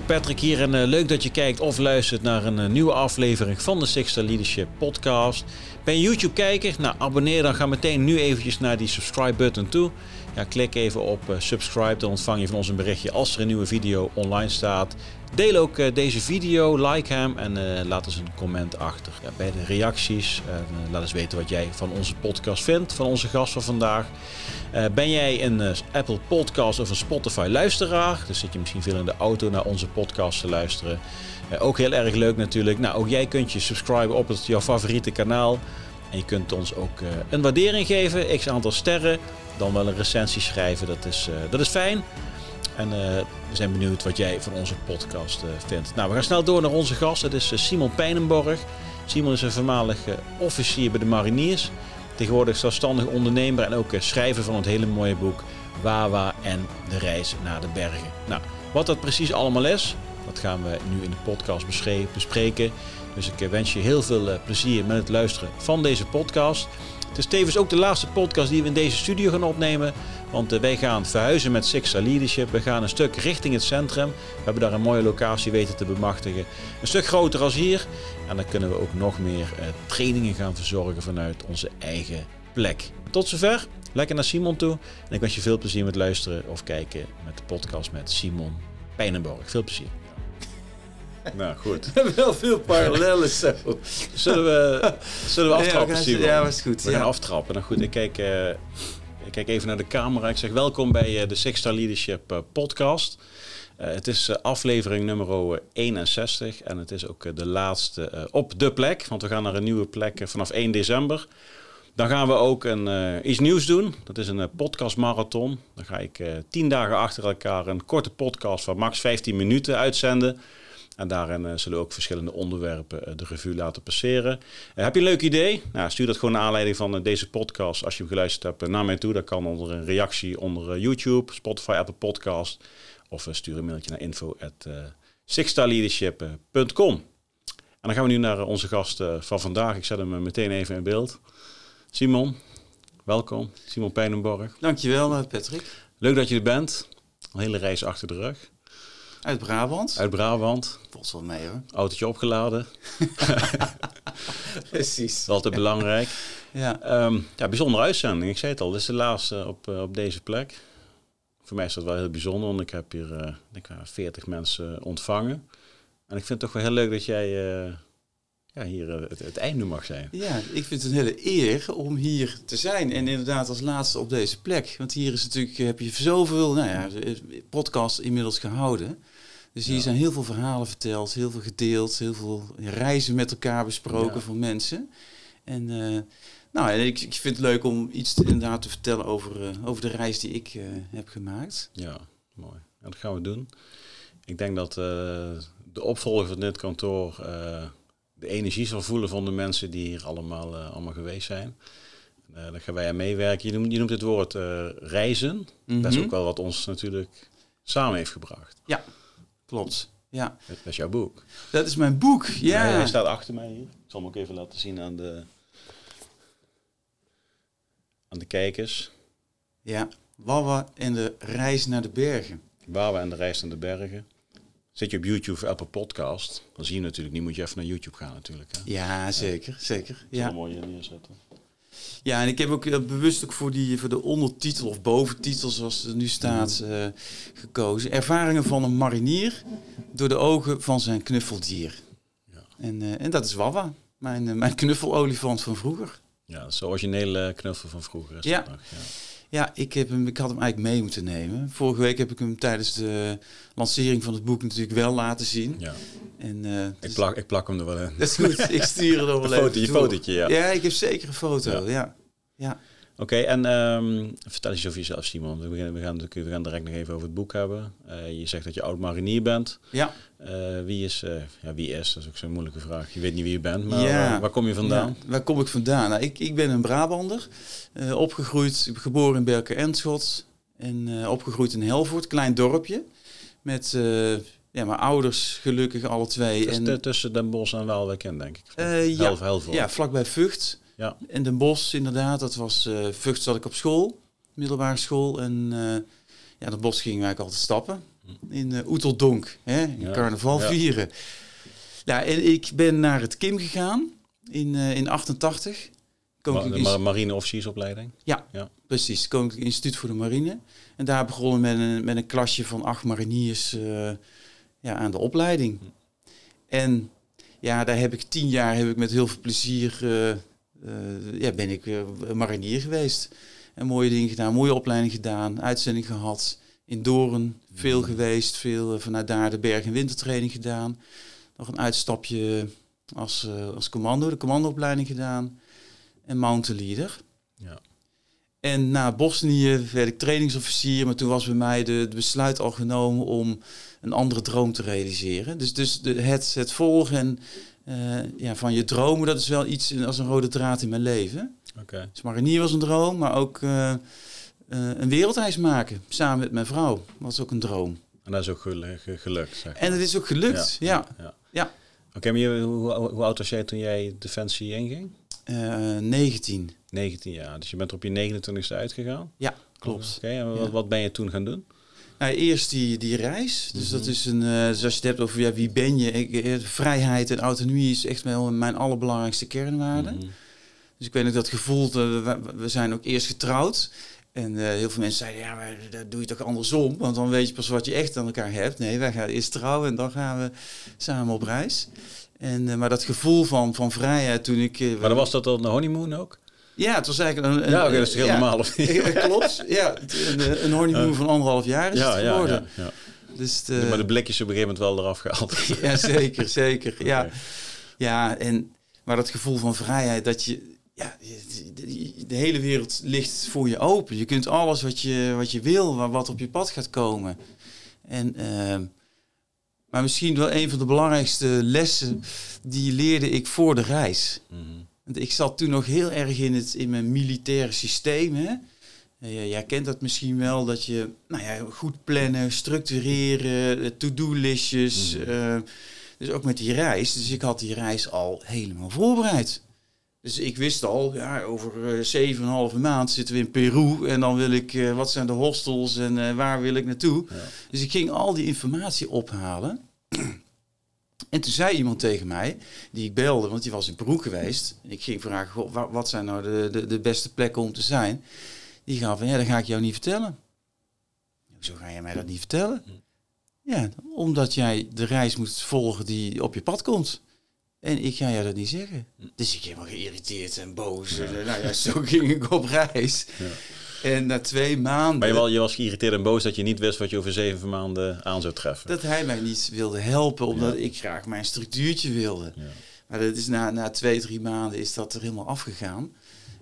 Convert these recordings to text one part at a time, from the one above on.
Patrick hier en eh, leuk dat je kijkt of luistert naar een eh, nieuwe aflevering van de Sixter Leadership podcast. Ben je YouTube kijker? Nou abonneer dan ga meteen nu eventjes naar die subscribe button toe. Ja, klik even op eh, subscribe, dan ontvang je van ons een berichtje als er een nieuwe video online staat. Deel ook eh, deze video, like hem en eh, laat eens een comment achter. Bij de reacties, eh, laat eens weten wat jij van onze podcast vindt, van onze gast van vandaag. Ben jij een Apple Podcast of een Spotify luisteraar? Dus zit je misschien veel in de auto naar onze podcast te luisteren. Ook heel erg leuk natuurlijk. Nou, ook jij kunt je subscriben op het, jouw favoriete kanaal. En je kunt ons ook een waardering geven, x aantal sterren. Dan wel een recensie schrijven, dat is, dat is fijn. En eh, we zijn benieuwd wat jij van onze podcast eh, vindt. Nou, we gaan snel door naar onze gast. Dat is eh, Simon Pijnenborg. Simon is een voormalig officier bij de mariniers. Tegenwoordig zelfstandig ondernemer en ook schrijver van het hele mooie boek Wawa en de reis naar de bergen. Nou, wat dat precies allemaal is, dat gaan we nu in de podcast bespreken. Dus ik wens je heel veel plezier met het luisteren van deze podcast. Het is tevens ook de laatste podcast die we in deze studio gaan opnemen. Want eh, wij gaan verhuizen met Sixta Leadership. We gaan een stuk richting het centrum. We hebben daar een mooie locatie weten te bemachtigen. Een stuk groter als hier. En dan kunnen we ook nog meer eh, trainingen gaan verzorgen vanuit onze eigen plek. Tot zover. Lekker naar Simon toe. En ik wens je veel plezier met luisteren of kijken met de podcast met Simon Pijnenborg. Veel plezier. Nou, goed. Wel veel parallellen zo. Zullen we, zullen we aftrappen, ja, Simon? Ja, was goed. We gaan Ja. aftrappen. Nou goed, ik kijk, eh, ik kijk even naar de camera. Ik zeg welkom bij eh, de Six Star Leadership eh, podcast. Het is aflevering nummer eh, 61 en het is ook de laatste op de plek. Want we gaan naar een nieuwe plek vanaf 1 december. Dan gaan we ook een, iets nieuws doen. Dat is een eh, podcastmarathon. Dan ga ik eh, tien dagen achter elkaar een korte podcast van max 15 minuten uitzenden. En daarin eh, zullen we ook verschillende onderwerpen eh, de revue laten passeren. Eh, heb je een leuk idee? Nou, stuur dat gewoon naar aanleiding van deze podcast. Als je hem geluisterd hebt naar mij toe. Dat kan onder een reactie onder YouTube, Spotify, Apple Podcast. Of stuur een mailtje naar info at, sixstarleadership.com. En dan gaan we nu naar onze gast van vandaag. Ik zet hem meteen even in beeld. Simon, welkom. Simon Pijnenborg. Dankjewel, Patrick. Leuk dat je er bent. Een hele reis achter de rug. Uit Brabant. Uit Brabant. Valt wel mee hoor. Autootje opgeladen. Precies. Altijd belangrijk. Ja. Ehm, ja, bijzondere uitzending. Ik zei het al, dit is de laatste op, eh, op deze plek. Voor mij is dat wel heel bijzonder, want ik heb hier eh, denk ik, 40 mensen ontvangen. En ik vind het toch wel heel leuk dat jij eh, ja, hier eh, het, het einde mag zijn. ja, ik vind het een hele eer om hier te zijn. En inderdaad als laatste op deze plek. Want hier is natuurlijk, heb je zoveel nou ja, podcasts inmiddels gehouden. Dus hier Ja. zijn heel veel verhalen verteld, heel veel gedeeld, heel veel reizen met elkaar besproken Ja. van mensen. En, eh, nou, en ik, ik vind het leuk om iets te, inderdaad te vertellen over, eh, over de reis die ik eh, heb gemaakt. Ja, mooi. En dat gaan we doen. Ik denk dat de opvolger van dit kantoor de energie zal voelen van de mensen die hier allemaal, allemaal geweest zijn. Eh daar gaan wij aan meewerken. Je noemt, je noemt het woord reizen. Dat is Mhm. ook wel wat ons natuurlijk samen heeft gebracht. Klopt. Ja, Dat is jouw boek. dat is mijn boek. Ja. Hij, hij staat achter mij hier. Ik zal hem ook even laten zien aan de, aan de kijkers. Ja, Wawa en de reis naar de bergen. Waar we aan de reis naar de bergen. Zit je op YouTube of Apple Podcast, dan zie je natuurlijk niet. Moet je even naar YouTube gaan natuurlijk. Hè? Ja, zeker, zeker. Ja. Ja. mooi neerzetten. Ja, en ik heb ook eh, bewust ook voor, die, voor de ondertitel of boventitel, zoals het nu staat, eh, gekozen. Ervaringen van een marinier door de ogen van zijn knuffeldier. Ja. En, eh, en dat is Wawa, mijn, mijn knuffelolifant van vroeger. Ja, dat is de originele knuffel van vroeger. Is Ja. dat nog, ja. Ja, ik, heb hem, ik had hem eigenlijk mee moeten nemen. Vorige week heb ik hem tijdens de lancering van het boek natuurlijk wel laten zien. ja. En, eh, Ik, dus- plak, ik plak hem er wel in. Dat is goed, ik stuur er wel Een even foto, je fotootje, ja. Ja, ik heb zeker een foto, Ja. ja. ja. Oké, en ehm, vertel eens over jezelf, Simon. We, beginnen, we, gaan, natuurlijk- we gaan direct nog even over het boek hebben. Eh, je zegt dat je oud marinier bent. Ja. Eh, wie, is, eh, ja, wie is? Dat is ook zo'n moeilijke vraag. Je weet niet wie je bent, maar Ja. waar, kom je vandaan? Ja, waar kom ik vandaan? Nou, ik, ik ben een Brabander, opgegroeid, geboren in Berken-Enschot en opgegroeid in Helvoort, klein dorpje. Met ja, mijn ouders gelukkig alle twee. En, tussen Den Bosch en Waalwijk in, denk ik. Ja. Helvoort. ja, vlakbij Vught. Ja. En Den Bosch inderdaad, dat was, eh Vught zat ik op school, middelbare school. En eh ja, Den Bosch gingen wij altijd stappen. in uh, Oeteldonk, hè, in Ja, carnaval ja. vieren. Ja, en ik ben naar het Kim gegaan in, eh, in 88. Ma Koninklijk de Ins- ma- marineofficiersopleiding. Precies, Koninklijk Instituut voor de Marine. En daar begonnen met een, met een klasje van acht mariniers eh, ja, aan de opleiding. En ja, daar heb ik tien jaar heb ik met heel veel plezier eh, eh, ja, ben ik eh, marinier geweest. En mooie dingen gedaan, mooie opleiding gedaan, uitzending gehad. In Doorn veel geweest, veel eh, vanuit daar de berg- en wintertraining gedaan. Nog een uitstapje als, eh, als commando, de commandoopleiding gedaan. En mountain leader. Ja. En na Bosnië werd ik trainingsofficier, maar toen was bij mij de, het besluit al genomen om een andere droom te realiseren. Dus, dus de, het, het volgen eh, ja, van je dromen, dat is wel iets als een rode draad in mijn leven. Oké. Dus marinier was een droom, maar ook eh, eh, een wereldreis maken samen met mijn vrouw was ook een droom. En dat is ook gelu- ge- gelukt, zeg En het is ook gelukt, ja. ja. Ja. Oké, maar je, hoe, hoe oud was jij toen jij Defensie inging? Eh, 19, 19 jaar. Dus je bent op je 29ste uitgegaan? ja, klopt. Oké, en wat ben je toen gaan doen? Nou, eerst die, die reis. Dus Mhm. dat is een. eh, dus als je het hebt over ja, wie ben je? Ik, eh, vrijheid en autonomie is echt wel mijn allerbelangrijkste kernwaarde. Mhm. Dus ik weet ook dat gevoel. eh, we, we zijn ook eerst getrouwd. En heel veel mensen zeiden, ja, maar dat doe je toch andersom? Want dan weet je pas wat je echt aan elkaar hebt. Nee, wij gaan eerst trouwen en dan gaan we samen op reis. En, maar dat gevoel van, van vrijheid toen ik... eh, Maar dan was dat dan de honeymoon ook? Ja, het was eigenlijk een... een ja, oké, dat is heel ja, normaal. Of niet? Ja, klopt. Ja, een, een honeymoon van anderhalf jaar is ja, het ja, geworden. ja, ja. Dus de, Maar de blikjes op een gegeven moment wel eraf gehaald. Ja, zeker, zeker. Ja, ja en, maar dat gevoel van vrijheid, dat je, ja, de, hele wereld ligt voor je open. Je kunt alles wat je, wat je wil, wa- wat op je pad gaat komen. En, ehm, maar misschien wel een van de belangrijkste lessen, die leerde ik voor de reis. Mhm. Want ik zat toen nog heel erg in, het, in mijn militaire systeem. Hè? Jij kent dat misschien wel, dat je nou ja, goed plannen, structureren, to-do-listjes. Mhm. eh, dus ook met die reis. Dus ik had die reis al helemaal voorbereid. Dus ik wist al, ja, over eh, zeven en een halve maand zitten we in Peru. En dan wil ik, eh, wat zijn de hostels en waar wil ik naartoe? Ja. Dus ik ging al die informatie ophalen. En toen zei iemand tegen mij, die ik belde, want die was in Peru geweest. En ik ging vragen, goh, wat zijn nou de, de, de beste plekken om te zijn? Die gaf van, ja, dat ga ik jou niet vertellen. Hoezo ga je mij dat niet vertellen? Ja, omdat jij de reis moet volgen die op je pad komt. En ik ga jou dat niet zeggen. Dus ik helemaal geïrriteerd en boos. En, nou ja, zo ging ik op reis. Ja. En na twee maanden... Maar je, wel, je was geïrriteerd en boos dat je niet wist wat je over zeven maanden aan zou treffen. Dat hij mij niet wilde helpen, omdat Ja. ik graag mijn structuurtje wilde. Ja. Maar dat is na, na twee, drie maanden is dat er helemaal afgegaan.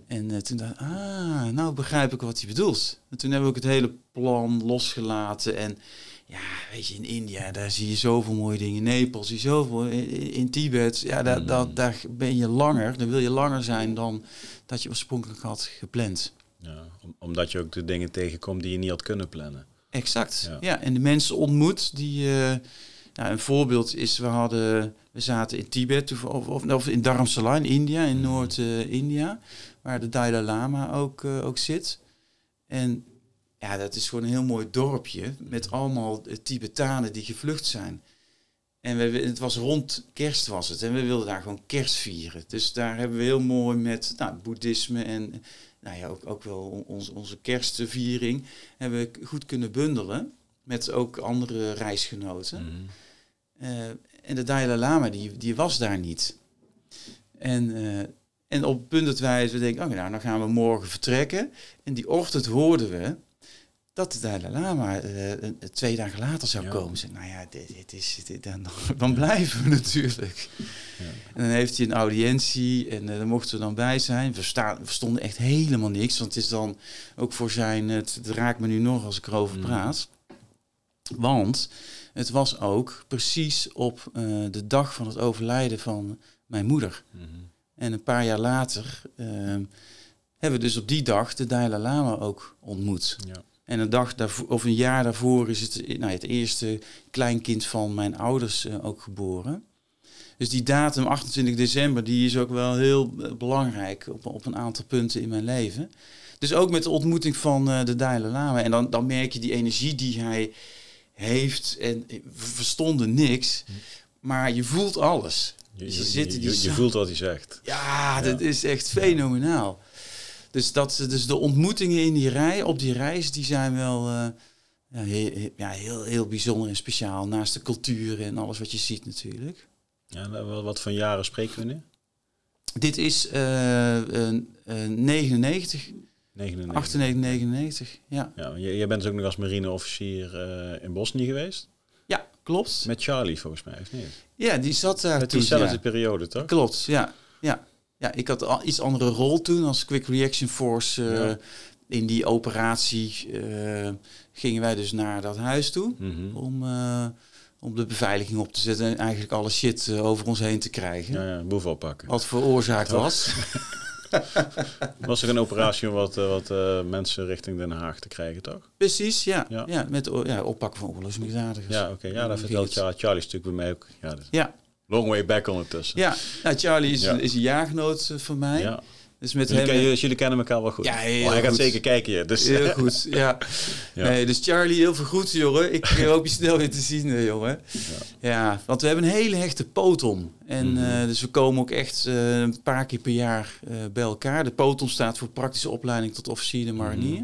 En eh, toen dacht ik, ah, nou begrijp ik wat hij bedoelt. En toen hebben we ook het hele plan losgelaten. En ja, weet je, in India, daar zie je zoveel mooie dingen. In Nepal zie je zoveel. In, in Tibet, ja, daar, Mm. daar, daar ben je langer. Dan wil je langer zijn dan dat je oorspronkelijk had gepland. Ja, om- omdat je ook de dingen tegenkomt die je niet had kunnen plannen. Exact. Ja. Ja. en de mensen ontmoet die. eh, nou, een voorbeeld is, we hadden, we zaten in Tibet of, of, in Dharamsala in India, in Mhm. Noord-India, waar de Dalai Lama ook, eh, ook zit. En ja, dat is gewoon een heel mooi dorpje met allemaal eh, Tibetanen die gevlucht zijn. En we, het was rond kerst was het. En we wilden daar gewoon kerst vieren. Dus daar hebben we heel mooi met nou, boeddhisme en nou ja, ook, ook wel on- onze, onze kerstviering hebben we goed kunnen bundelen. Met ook andere reisgenoten. Mhm. Eh, en de Dalai Lama, die, die was daar niet. En, eh, en op het punt dat wij we denken, oh, nou, dan gaan we morgen vertrekken. En die ochtend hoorden we dat de Dalai Lama eh, twee dagen later zou Ja. komen. Zeg, nou ja, dit, dit is, dit, dan, dan blijven we natuurlijk. Ja. En dan heeft hij een audiëntie en uh, daar mochten we dan bij zijn. We, stonden echt helemaal niks, want het is dan ook voor zijn... Het, het raakt me nu nog als ik erover Mm. praat. Want het was ook precies op uh, de dag van het overlijden van mijn moeder. Mhm. En een paar jaar later uh, hebben we dus op die dag de Dalai Lama ook ontmoet. Ja. En een dag daarvoor, of een jaar daarvoor is het, nou, het eerste kleinkind van mijn ouders uh, ook geboren. Dus die datum, 28 december, die is ook wel heel uh, belangrijk op, op een aantal punten in mijn leven. Dus ook met de ontmoeting van uh, de Dalai Lama. En dan, dan merk je die energie die hij heeft. En we verstonden niks. Maar je voelt alles. Je, je, voelt wat hij zegt. Ja, dat is echt fenomenaal. Dus, dat, dus de ontmoetingen in die rij, op die reis, die zijn wel eh, ja, heel, ja, heel, heel bijzonder en speciaal. Naast de cultuur en alles wat je ziet natuurlijk. Ja, en wat, voor jaren spreken we nu? Dit is eh, een- een 99, 99. 98, 99. Ja, Ja, je, je bent dus ook nog als marineofficier eh in Bosnië geweest. ja klopt. Met Charlie volgens mij, of niet? Ja, die zat daar Met toen. diezelfde ja. periode, toch? Klopt, ja. ja. Ja, ik had al iets andere rol toen als Quick Reaction Force. eh, Ja. In die operatie eh, gingen wij dus naar dat huis toe Mhm. om, eh, om de beveiliging op te zetten en eigenlijk alle shit over ons heen te krijgen. Ja, ja, boef oppakken. Wat veroorzaakt Oh. was. Was er een operatie om wat, wat mensen richting Den Haag te krijgen, toch? Precies, ja. Ja. ja. met ja, oppakken van oorlogsmisdadigers. Ja, oké. Ja, dat vertelt? Charlie. Natuurlijk bij mij ook. Ja, dat- Ja, long way back ondertussen. ja. Nou, Charlie is, Ja. is een jaargenoot eh, van mij. Ja. Dus met Jullie, hem... ken- jullie, jullie kennen elkaar wel goed. Ja, heel Oh, hij gaat zeker kijken hier. Dus, Heel goed, ja. Ja. Nee, dus Charlie, heel veel groeten, jongen. Ik eh, hoop je snel weer te zien, eh, jongen. Ja. want we hebben een hele hechte poton. En Mhm. eh, dus we komen ook echt eh, een paar keer per jaar eh, bij elkaar. De poton staat voor praktische opleiding tot officier de marinier. Mhm.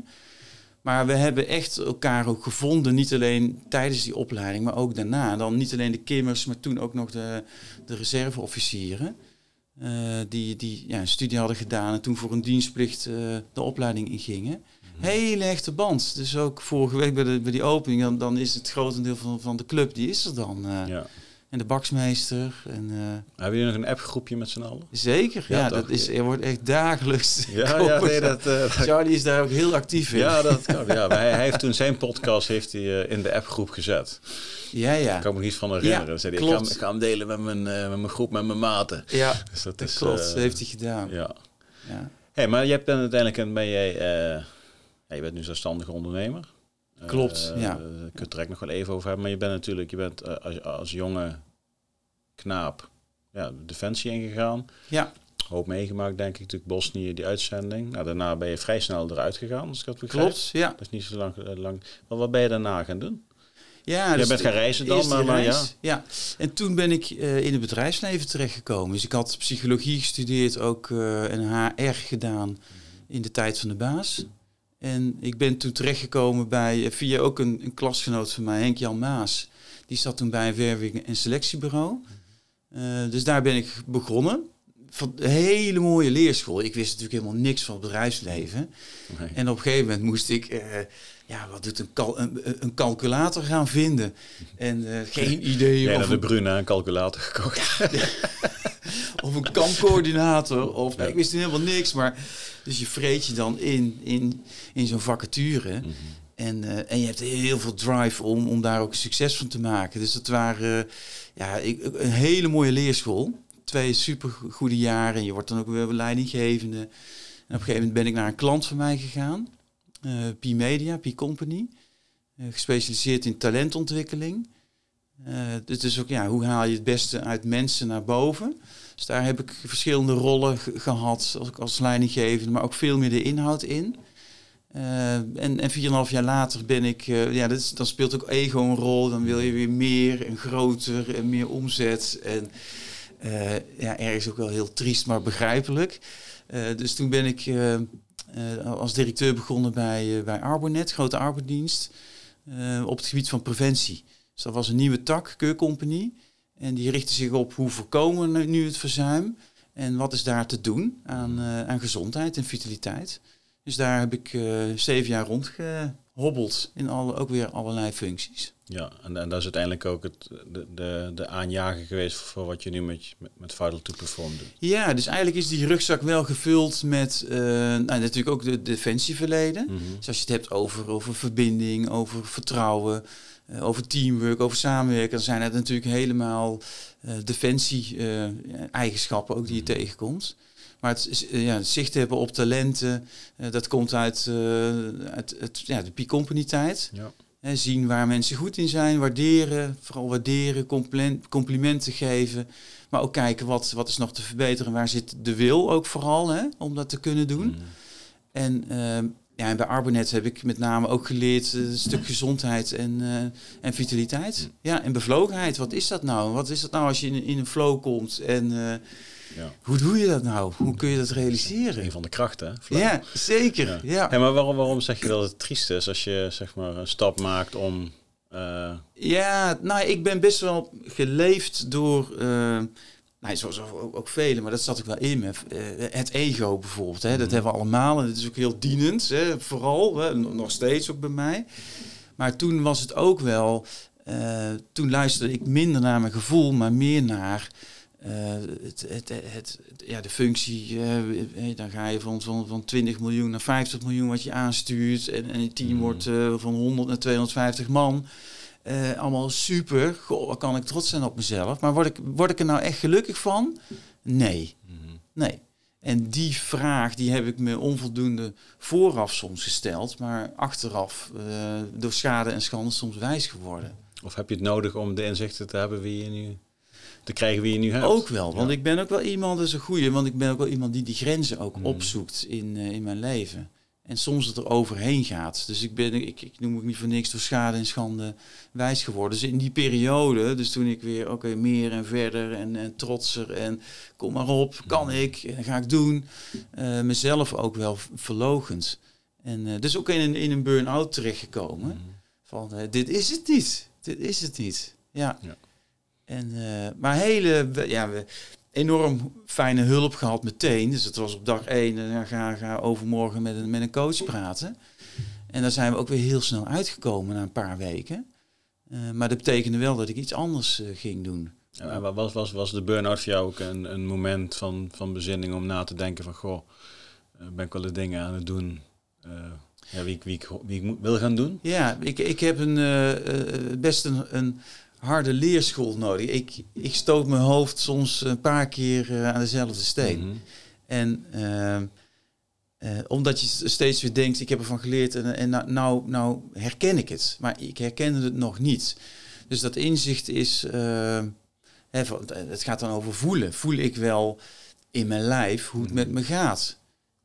Maar we hebben echt elkaar ook gevonden, niet alleen tijdens die opleiding, maar ook daarna. Dan niet alleen de kimmers, maar toen ook nog de, de reserveofficieren. eh, die die ja, een studie hadden gedaan en toen voor een dienstplicht eh, de opleiding ingingen. Hele echte band. Dus ook vorige week bij, de, bij die opening, dan, dan is het grotendeel van, van de club, die is er dan. eh, ja. En de baksmeester. En, eh, Hebben jullie nog een appgroepje met z'n allen? zeker, Ja, dat is, er wordt echt dagelijks. Ja, ja, nee, dat, eh, dat- Charlie is daar ook heel actief in. ja, dat kan. Ja, maar hij, hij heeft toen zijn podcast heeft hij, eh, in de appgroep gezet. ja. ja. Ik kan me niet van herinneren. Ja, Dan zei hij, ik, ga, hem- klopt. ik ga hem delen met mijn, met mijn groep, met mijn maten. Ja, Dus dat dat is, klopt. Dat heeft hij gedaan. Ja. Ja. Hey, maar je hebt dan uiteindelijk ben jij, ja, je bent nu zelfstandige ondernemer. Klopt, Eh, ja. Daar kun je het direct nog wel even over hebben. Maar je bent natuurlijk, je bent eh, als, als jonge knaap ja, defensie ingegaan. Ja. Hoop meegemaakt, denk ik, natuurlijk Bosnië, die uitzending. Nou, daarna ben je vrij snel eruit gegaan, als ik dat begrijp. Klopt, ja. Dat is niet zo lang. eh, lang. Maar wat ben je daarna gaan doen? ja Jij dus bent gaan reizen dan, maar, maar ja. ja. En toen ben ik in het bedrijfsleven terechtgekomen. Dus ik had psychologie gestudeerd, ook een HR gedaan in de tijd van de baas. En ik ben toen terechtgekomen bij, eh, via ook een, een klasgenoot van mij, Henk-Jan Maas. Die zat toen bij een werving- en selectiebureau. Eh, dus daar ben ik begonnen. Van een hele mooie leerschool. Ik wist natuurlijk helemaal niks van het bedrijfsleven. Nee. En op een gegeven moment moest ik, eh, ja, wat doet een, cal een, een calculator gaan vinden. En eh, geen idee Jij of, naar de een, Bruna een calculator gekocht. of een kampcoördinator. Of, nee, ik wist helemaal niks. Maar, dus je vreet je dan in, in, in zo'n vacature. Mhm. En, eh, en je hebt heel veel drive om, om daar ook succes van te maken. Dus dat waren ja, ik, een hele mooie leerschool. Twee super goede jaren. En je wordt dan ook weer leidinggevende. En op een gegeven moment ben ik naar een klant van mij gegaan. eh P Media, P Company. eh, gespecialiseerd in talentontwikkeling. Eh dus, dus ook, ja, hoe haal je het beste uit mensen naar boven? Dus daar heb ik verschillende rollen ge- gehad als, als leidinggevende, maar ook veel meer de inhoud in. Eh, en, en 4,5 jaar later ben ik, eh, ja, dat is, dan speelt ook ego een rol. Dan wil je weer meer en groter en meer omzet. En eh, ja, ergens ook wel heel triest, maar begrijpelijk. Eh, dus toen ben ik eh, eh, als directeur begonnen bij, eh, bij Arbonet, grote arbeidsdienst, eh, op het gebied van preventie. Dus dat was een nieuwe tak, keurcompagnie. En die richtte zich op hoe voorkomen we nu het verzuim en wat is daar te doen aan, eh, aan gezondheid en vitaliteit. Dus daar heb ik eh, zeven jaar rondgehobbeld in alle, ook weer allerlei functies. Ja, en, en dat is uiteindelijk ook het, de, de, de aanjager geweest voor wat je nu met, met, met Vital to Perform doet. Ja, dus eigenlijk is die rugzak wel gevuld met eh, nou, natuurlijk ook de defensieverleden. Mhm. Dus als je het hebt over, over verbinding, over vertrouwen, eh, over teamwork, over samenwerken, dan zijn het natuurlijk helemaal defensie-eigenschappen ook die je tegenkomt. Maar het, is, eh, ja, het zicht hebben op talenten, eh, dat komt uit, eh, uit het, ja, de P-company-tijd. Ja. Hè, zien waar mensen goed in zijn, waarderen, vooral waarderen, complimenten geven. Maar ook kijken wat, wat is nog te verbeteren, waar zit de wil ook vooral hè, om dat te kunnen doen. Mhm. En ehm, ja, en bij Arbonet heb ik met name ook geleerd uh, een stuk gezondheid en, uh, en vitaliteit. Ja, en bevlogenheid. Wat is dat nou? Wat is dat nou als je in, in een flow komt en ja. hoe doe je dat nou? Hoe kun je dat realiseren? Een van de krachten, hè? Ja, zeker. Ja. ja. Hey, maar waarom, waarom zeg je dat het triest is als je zeg maar een stap maakt om... Ja, nou, ik ben best wel geleefd door Nee, zoals ook, ook velen, maar dat zat ik wel in me. Eh, het ego bijvoorbeeld, hè, dat mhm. hebben we allemaal. En dat is ook heel dienend, hè, vooral, hè, nog steeds ook bij mij. Maar toen was het ook wel, uh, toen luisterde ik minder naar mijn gevoel, maar meer naar uh, het, het, het, ja, de functie. Uh, dan ga je van, van, van 20 miljoen naar 50 miljoen wat je aanstuurt. En, en je team mhm. wordt van 100 naar 250 man. Uh, allemaal super. Goh, wat kan ik trots zijn op mezelf. Maar word ik, word ik er nou echt gelukkig van? Nee. Mhm. Nee. En die vraag die heb ik me onvoldoende vooraf soms gesteld, maar achteraf uh, door schade en schande soms wijs geworden. Of heb je het nodig om de inzichten te hebben wie je nu te krijgen wie je nu hebt? Ook wel, want ik ben ook wel iemand, dat is een goeie, want ik ben ook wel iemand die die grenzen ook mhm. opzoekt in, uh, in mijn leven. En soms het er overheen gaat. Dus ik ben, ik, ik noem ook niet voor niks door schade en schande wijs geworden. Dus in die periode, dus toen ik weer, oké, meer en verder en, en trotser en kom maar op, kan ik, en ga ik doen. Uh, mezelf ook wel verlogend. En uh, dus ook in een, in een burn-out terechtgekomen. Mm. Van, uh, dit is het niet. Dit is het niet. Ja. ja. En, maar hele, ja, we, enorm fijne hulp gehad meteen. Dus het was op dag één en dan ga, ga overmorgen met een, met een coach praten. En daar zijn we ook weer heel snel uitgekomen na een paar weken. Uh, maar dat betekende wel dat ik iets anders uh, ging doen. Ja, was, was, was de burn-out voor jou ook een, een moment van, van bezinning om na te denken van... Goh, uh, ben ik wel de dingen aan het doen ja, wie, wie, wie, ik wil gaan doen? Ja, ik, ik heb een, best een, een harde leerschool nodig. Ik, ik stoot mijn hoofd soms een paar keer uh, aan dezelfde steen. Mhm. En uh, uh, omdat je steeds weer denkt, ik heb ervan geleerd en, en nou, nou, nou herken ik het. Maar ik herkende het nog niet. Dus dat inzicht is, hè, het gaat dan over voelen. Voel ik wel in mijn lijf hoe het met mhm. me gaat?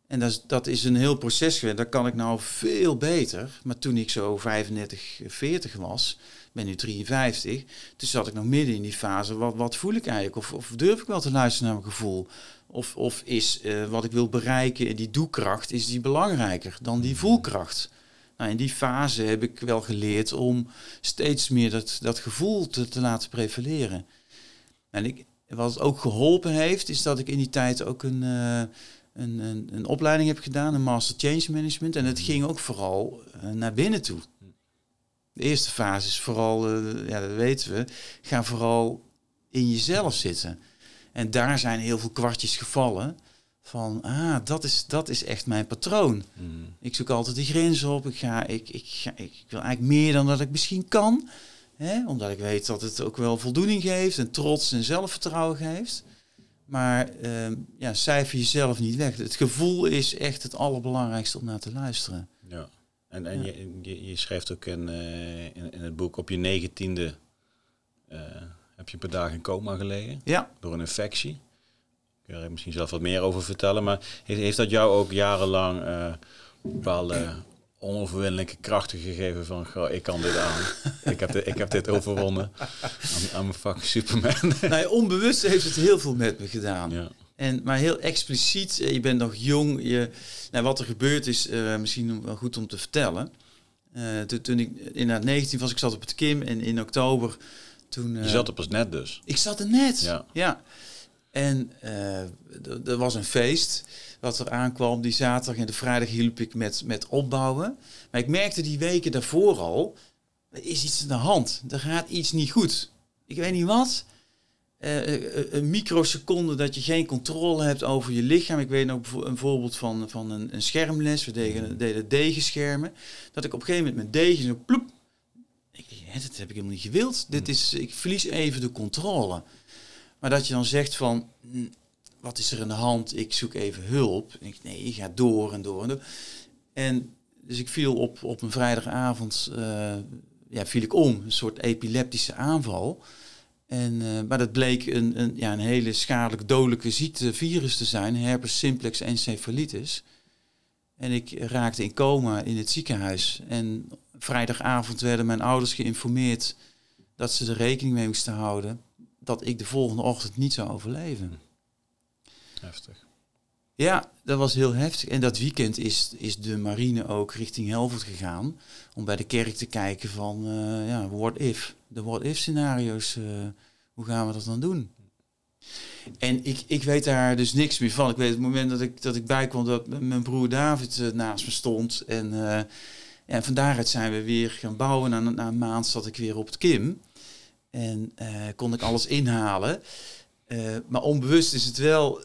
En dat is, dat is een heel proces geweest. Dat kan ik nou veel beter. Maar toen ik zo 35, 40 was, ben nu 53. Toen zat ik nog midden in die fase. Wat, wat voel ik eigenlijk? Of, of durf ik wel te luisteren naar mijn gevoel? Of, of is uh, wat ik wil bereiken, die doekracht, is die belangrijker dan die voelkracht? Nou, in die fase heb ik wel geleerd om steeds meer dat, dat gevoel te, te laten prevaleren. En ik, wat het ook geholpen heeft, is dat ik in die tijd ook een, uh, een, een, een, opleiding heb gedaan, een Master Change Management. En het ging ook vooral uh, naar binnen toe. De eerste fase is vooral, uh, ja, dat weten we, ga vooral in jezelf zitten. En daar zijn heel veel kwartjes gevallen van, ah, dat is, dat is echt mijn patroon. Mm. Ik zoek altijd die grenzen op. Ik, ga, ik, ik, ga, ik wil eigenlijk meer dan dat ik misschien kan. Hè? Omdat ik weet dat het ook wel voldoening geeft en trots en zelfvertrouwen geeft. Maar uh, ja, cijfer jezelf niet weg. Het gevoel is echt het allerbelangrijkste om naar te luisteren. En, je, je, schrijft ook in, uh, in, in, het boek op je negentiende uh, heb je paar dagen in coma gelegen. Ja. Door een infectie. Kun je er misschien zelf wat meer over vertellen. Maar heeft, heeft dat jou ook jarenlang uh, bepaalde onoverwinnelijke krachten gegeven van goh, ik kan dit aan. ik, heb dit, ik heb dit overwonnen. I'm, fucking Superman. nee, onbewust heeft het heel veel met me gedaan. Ja. En, maar heel expliciet, eh, je bent nog jong. Je, nou, wat er gebeurd is, uh, misschien wel goed om te vertellen. Uh, toen, toen ik inderdaad 19 was, ik zat op het Kim en in oktober toen... je zat er pas net dus? Ik zat er net, ja. ja. En er was een feest wat er aankwam. Die zaterdag en de vrijdag hielp ik met, met opbouwen. Maar ik merkte die weken daarvoor al, er is iets aan de hand. Er gaat iets niet goed. Ik weet niet wat. Uh, een microseconde dat je geen controle hebt over je lichaam. Ik weet nog een voorbeeld van, van een, een schermles. We deden, deden degenschermen. Dat ik op een gegeven moment mijn degen zo ploep. Ik denk, dat heb ik helemaal niet gewild. Dit is, ik verlies even de controle. Maar dat je dan zegt van, wat is er aan de hand? Ik zoek even hulp. En ik, nee, je gaat door en door en door. En dus ik viel op, op een vrijdagavond, uh, ja, viel ik om. Een soort epileptische aanval. En, uh, maar dat bleek een, een, ja, een hele schadelijk dodelijke ziekte, virus te zijn, herpes simplex encephalitis. En ik raakte in coma in het ziekenhuis. En vrijdagavond werden mijn ouders geïnformeerd dat ze er rekening mee moesten houden dat ik de volgende ochtend niet zou overleven. Heftig. Ja, dat was heel heftig. En dat weekend is, is de marine ook richting Helvoort gegaan. Om bij de kerk te kijken van, uh, ja, what if? De what if scenario's. Uh, hoe gaan we dat dan doen? En ik, ik weet daar dus niks meer van. Ik weet het moment dat ik, dat ik bijkwam dat mijn broer David uh, naast me stond. En, en van daaruit zijn we weer gaan bouwen. Na, na een maand zat ik weer op het Kim. En kon ik alles inhalen. maar onbewust is het wel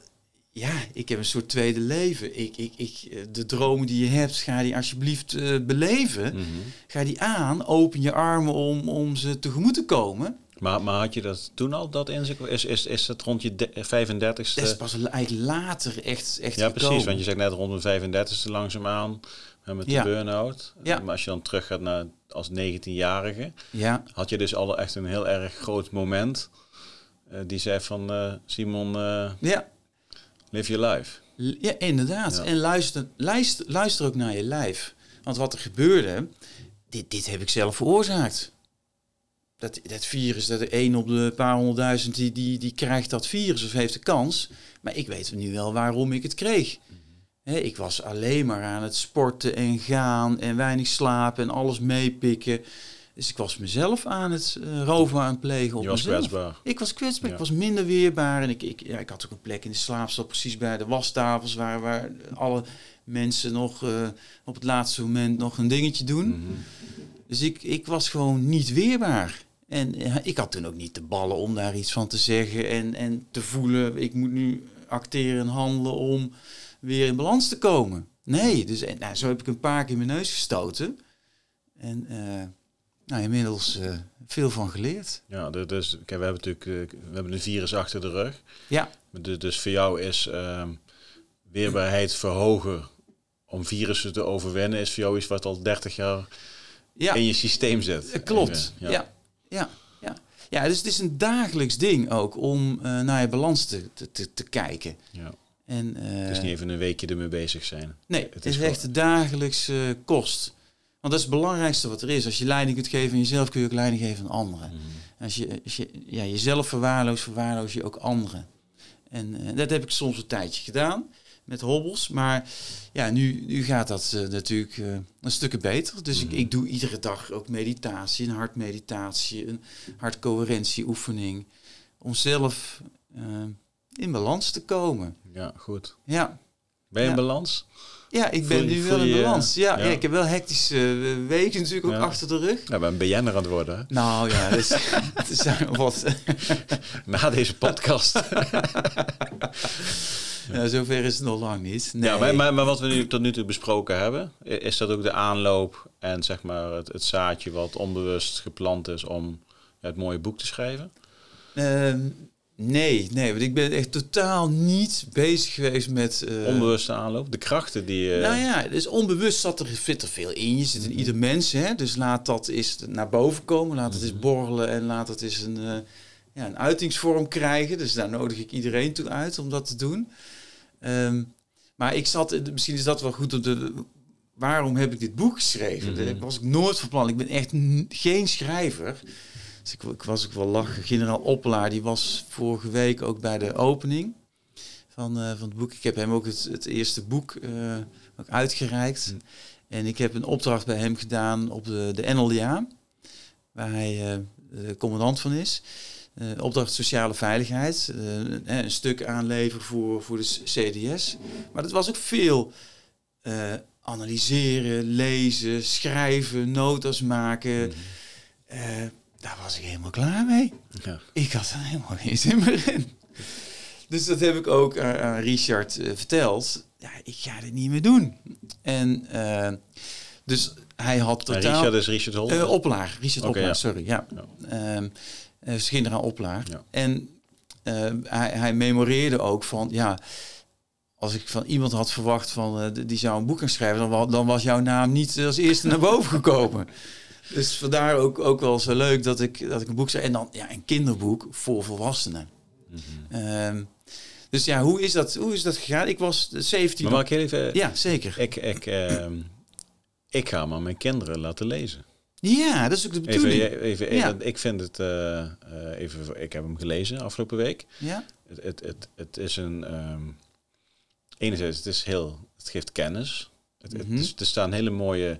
ja, ik heb een soort tweede leven. Ik, ik, ik, eh, de dromen die je hebt, ga die alsjeblieft uh, beleven. Mhm. Ga die aan, open je armen om, om ze tegemoet te komen. Maar, maar had je dat toen al, dat inzicht? Is, is, is het rond je 35ste? Dat is pas eigenlijk later echt, echt Ja, gekomen. precies. Want je zegt net rond de 35ste langzaamaan met de Ja. burn-out. Ja. Maar als je dan terug gaat naar als 19-jarige, Ja, had je dus al echt een heel erg groot moment. eh, die zei van, eh, Simon, eh, ja. Live your life. Ja, inderdaad. Ja. En luister, luister, luister ook naar je lijf. Want wat er gebeurde, dit, dit heb ik zelf veroorzaakt. Dat, dat virus, dat er één op de paar honderdduizend die, die, die krijgt dat virus of heeft de kans. Maar ik weet nu wel waarom ik het kreeg. Ik was alleen maar aan het sporten en gaan en weinig slapen en alles meepikken. Dus ik was mezelf aan het uh, roven aan het plegen op Je was mezelf. kwetsbaar. Ik was kwetsbaar, Ja. ik was minder weerbaar. En ik, ik, ja, ik had ook een plek in de slaapstal, precies bij de wastafels, waar, waar alle mensen nog eh, op het laatste moment nog een dingetje doen. Mhm. Dus ik, ik was gewoon niet weerbaar. En ik had toen ook niet de ballen om daar iets van te zeggen en, en te voelen, ik moet nu acteren en handelen om weer in balans te komen. Nee, dus en, nou, zo heb ik een paar keer mijn neus gestoten. En eh, nou, inmiddels eh, veel van geleerd. Ja, de- dus kijk, we hebben natuurlijk eh, we hebben een virus achter de rug. Ja, Dus, dus voor jou is ehm, weerbaarheid verhogen om virussen te overwinnen, is voor jou iets wat al 30 jaar ja. in je systeem zit. Eh, Klopt. Ja. Ja. ja, ja. dus het is een dagelijks ding ook om naar je balans te, te, te, kijken. Ja. En, Het is niet even een weekje ermee bezig zijn. nee, het het is is echt de dagelijkse kost. Want dat is het belangrijkste wat er is. Als je leiding kunt geven aan jezelf, kun je ook leiding geven aan anderen. Mhm. Als je, als je ja, jezelf verwaarloost, verwaarloos je ook anderen. En eh, dat heb ik soms een tijdje gedaan met hobbels. Maar ja, nu, nu gaat dat eh, natuurlijk eh, een stukje beter. Dus ik, ik doe iedere dag ook meditatie, een hartmeditatie, een hartcoherentieoefening. Om zelf in balans te komen. Ja, goed. Ja, Ben je in Ja. balans? Ja ik ben je- nu wel in balans. Ja, ja. ja, ik heb wel hectische eh, weken natuurlijk ook achter de rug. Ja, ben BN'er aan het worden. hè? Nou ja, dus, het zijn wat... Na deze podcast. Ja, zover is het nog lang niet. Nee. Ja, maar, maar, maar wat we nu tot nu toe besproken hebben, is dat ook de aanloop en zeg maar het, het zaadje wat onbewust geplant is om het mooie boek te schrijven? Ehm, nee, nee, want ik ben echt totaal niet bezig geweest met... eh, Onbewuste aanloop, de krachten die... eh, Nou ja, dus onbewust zat er, zit er veel in. Je zit in ieder mens, hè. Dus laat dat eens naar boven komen. Laat het eens borrelen en laat het eens een, eh, ja, een uitingsvorm krijgen. Dus daar nodig ik iedereen toe uit om dat te doen. Ehm, maar ik zat, misschien is dat wel goed op de... Waarom heb ik dit boek geschreven? Mhm. Dat was ik nooit van plan. Ik ben echt geen schrijver. Dus ik, ik was ook wel lachen. Generaal Oppelaar, die was vorige week ook bij de opening van, eh, van het boek. Ik heb hem ook het, het eerste boek eh, ook uitgereikt. En ik heb een opdracht bij hem gedaan op de, de NLDA, waar hij eh, de commandant van is. Opdracht sociale veiligheid. een stuk aanleveren voor, voor de CDS. Maar dat was ook veel analyseren, lezen, schrijven, notas maken. Mhm. Eh, daar was ik helemaal klaar mee. Ja. Ik had er helemaal geen zin meer in. Dus dat heb ik ook aan, Richard eh, verteld. Ja, ik ga dit niet meer doen. En eh, dus hij had totaal... Richard is Richard Hol. Eh, Oplaar, Richard Oké, Oplaar, ja. sorry. Ja. Ja. Ehm, eh, is generaal Oplaar. Ja. En eh, hij, hij memoreerde ook van, ja, als ik van iemand had verwacht van, eh, die zou een boek gaan schrijven, dan, dan was jouw naam niet als eerste naar boven gekomen. Dus vandaar ook, ook wel zo leuk dat ik, dat ik een boek schrijf. En dan ja, een kinderboek voor volwassenen. Mhm. Ehm, Dus ja, hoe is dat, hoe is dat gegaan? Ik was 17. Maar mag ik heel even... Ja, zeker. Ik, ik, ehm, ik ga maar mijn kinderen laten lezen. Ja, dat is ook de bedoeling. Even, even, even, Ja. Ik vind het eh, eh, even. Ik heb hem gelezen afgelopen week. Ja, Het, het, het, het is een. ehm, enerzijds, het is heel. Het geeft kennis. Het, het Mhm. er staan hele mooie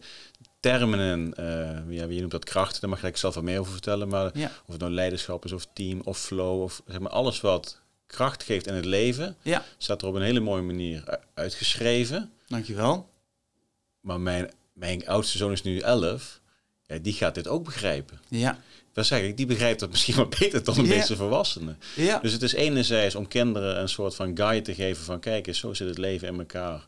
termen eh, ja, je noemt dat kracht. Daar mag ik zelf wat meer over vertellen. Maar ja, of het nou leiderschap is, of team, of flow, of zeg maar alles wat kracht geeft in het leven, ja. staat er op een hele mooie manier uitgeschreven. Dankjewel. Maar mijn, mijn oudste zoon is nu 11. Ja, die gaat dit ook begrijpen. Ja, Dat zeg ik, die begrijpt dat misschien wel beter dan de Ja. meeste volwassenen. ja. Dus het is enerzijds om kinderen een soort van guide te geven van kijk eens, zo zit het leven in elkaar.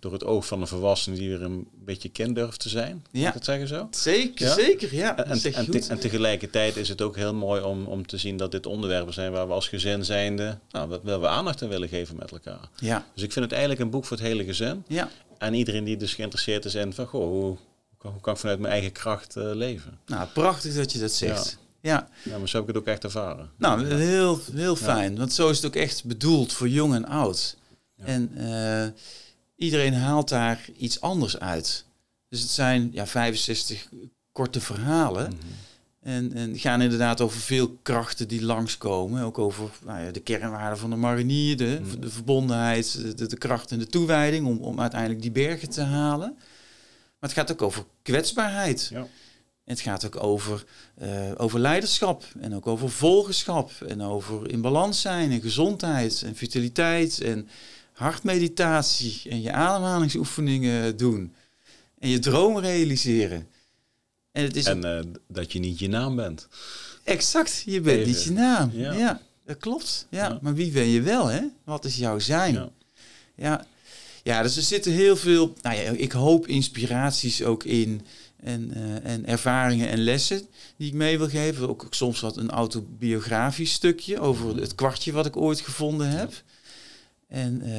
Door het oog van een volwassene die weer een beetje kind durft te zijn. Ja. Ik dat zeggen zo? Zeker, Ja? zeker. Ja, En, en, te- en tegelijkertijd is het ook heel mooi om, om te zien dat dit onderwerpen zijn waar we als gezin zijnde, nou, wat- waar we aandacht aan willen geven met elkaar. Ja, Dus ik vind het eigenlijk een boek voor het hele gezin. ja. En iedereen die dus geïnteresseerd is in van, goh, hoe, hoe kan- ik vanuit mijn eigen kracht eh, leven? Nou, prachtig dat je dat zegt. Ja, Ja, maar zo heb ik het ook echt ervaren. nou, heel, heel fijn. Want zo is het ook echt bedoeld voor jong en oud. Ja. En eh, iedereen haalt daar iets anders uit. Dus het zijn ja, 65 korte verhalen. Mhm. En, en gaan inderdaad over veel krachten die langskomen. Ook over nou ja, de kernwaarden van de marinier, de, Mm. de verbondenheid, de, de kracht en de toewijding om, om uiteindelijk die bergen te halen. Maar het gaat ook over kwetsbaarheid. Ja. Het gaat ook over, eh, over leiderschap en ook over volgerschap en over in balans zijn en gezondheid en vitaliteit en hartmeditatie en je ademhalingsoefeningen doen en je droom realiseren. En het is En eh, dat je niet je naam bent. exact, je bent Even. niet je naam. Ja. Ja. dat klopt. Ja. Ja. Maar wie ben je wel, hè? Wat is jouw zijn? Ja. Ja, ja dus er zitten heel veel, nou ja, ik hoop inspiraties ook in en, eh, en ervaringen en lessen die ik mee wil geven. Ook soms wat een autobiografisch stukje over het kwartje wat ik ooit gevonden heb. En eh,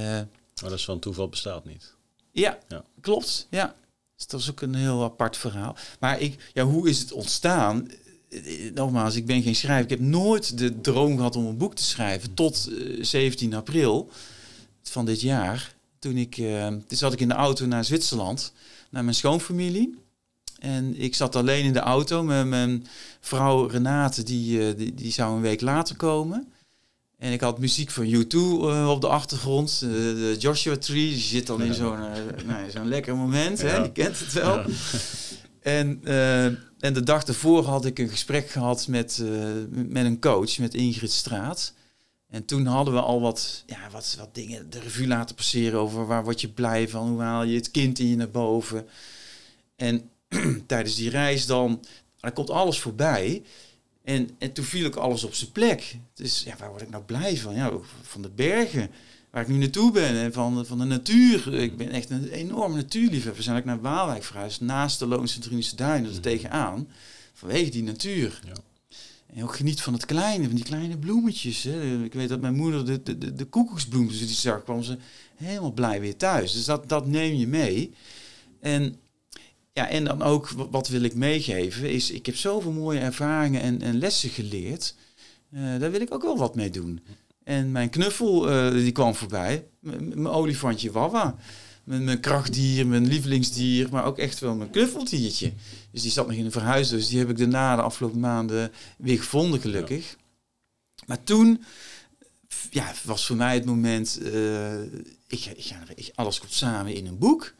Maar dat is van toeval bestaat niet. ja, Ja. klopt. Ja. Dus dat is ook een heel apart verhaal. Maar ik, ja, hoe is het ontstaan? Eh, eh, Nogmaals, ik ben geen schrijver. Ik heb nooit de droom gehad om een boek te schrijven tot eh, 17 april van dit jaar. Toen ik, eh, toen zat ik in de auto naar Zwitserland, naar mijn schoonfamilie. En ik zat alleen in de auto met mijn vrouw Renate, die, eh, die, die zou een week later komen. En ik had muziek van U2 eh, op de achtergrond. eh, de Joshua Tree, die zit dan in zo'n eh, nou, zo'n lekker moment. Hè? Je kent het wel. Ja. En, en de dag ervoor had ik een gesprek gehad met, met een coach, met Ingrid Straat. En toen hadden we al wat, ja, wat, wat dingen de revue laten passeren over waar word je blij van, hoe haal je het kind in je naar boven. En tijdens die reis dan, er komt alles voorbij. En, en toen viel ook alles op zijn plek. Dus ja, waar word ik nou blij van? Ja, van de bergen, waar ik nu naartoe ben. En van, van de natuur. Ik ben echt een enorme natuurliefhebber. We zijn ook naar Waalwijk verhuisd, naast de Loonse Trinische Duinen, er tegenaan. Vanwege die natuur. Ja. En ook geniet van het kleine, van die kleine bloemetjes. Hè. Ik weet dat mijn moeder de, de, de, de koekoeksbloem, dus die zag, kwam ze helemaal blij weer thuis. Dus dat, dat neem je mee. En, ja, en dan ook, wa- wat wil ik meegeven, is ik heb zoveel mooie ervaringen en, en lessen geleerd. Eh, daar wil ik ook wel wat mee doen. En mijn knuffel, eh, die kwam voorbij. Mijn olifantje Wawa. Mijn, mijn krachtdier, mijn lievelingsdier, maar ook echt wel mijn knuffeldiertje. Dus die zat nog in een verhuis, dus die heb ik daarna de afgelopen maanden weer gevonden, gelukkig. Maar toen ja, was voor mij het moment, eh, ik, ik ik, alles komt samen in een boek.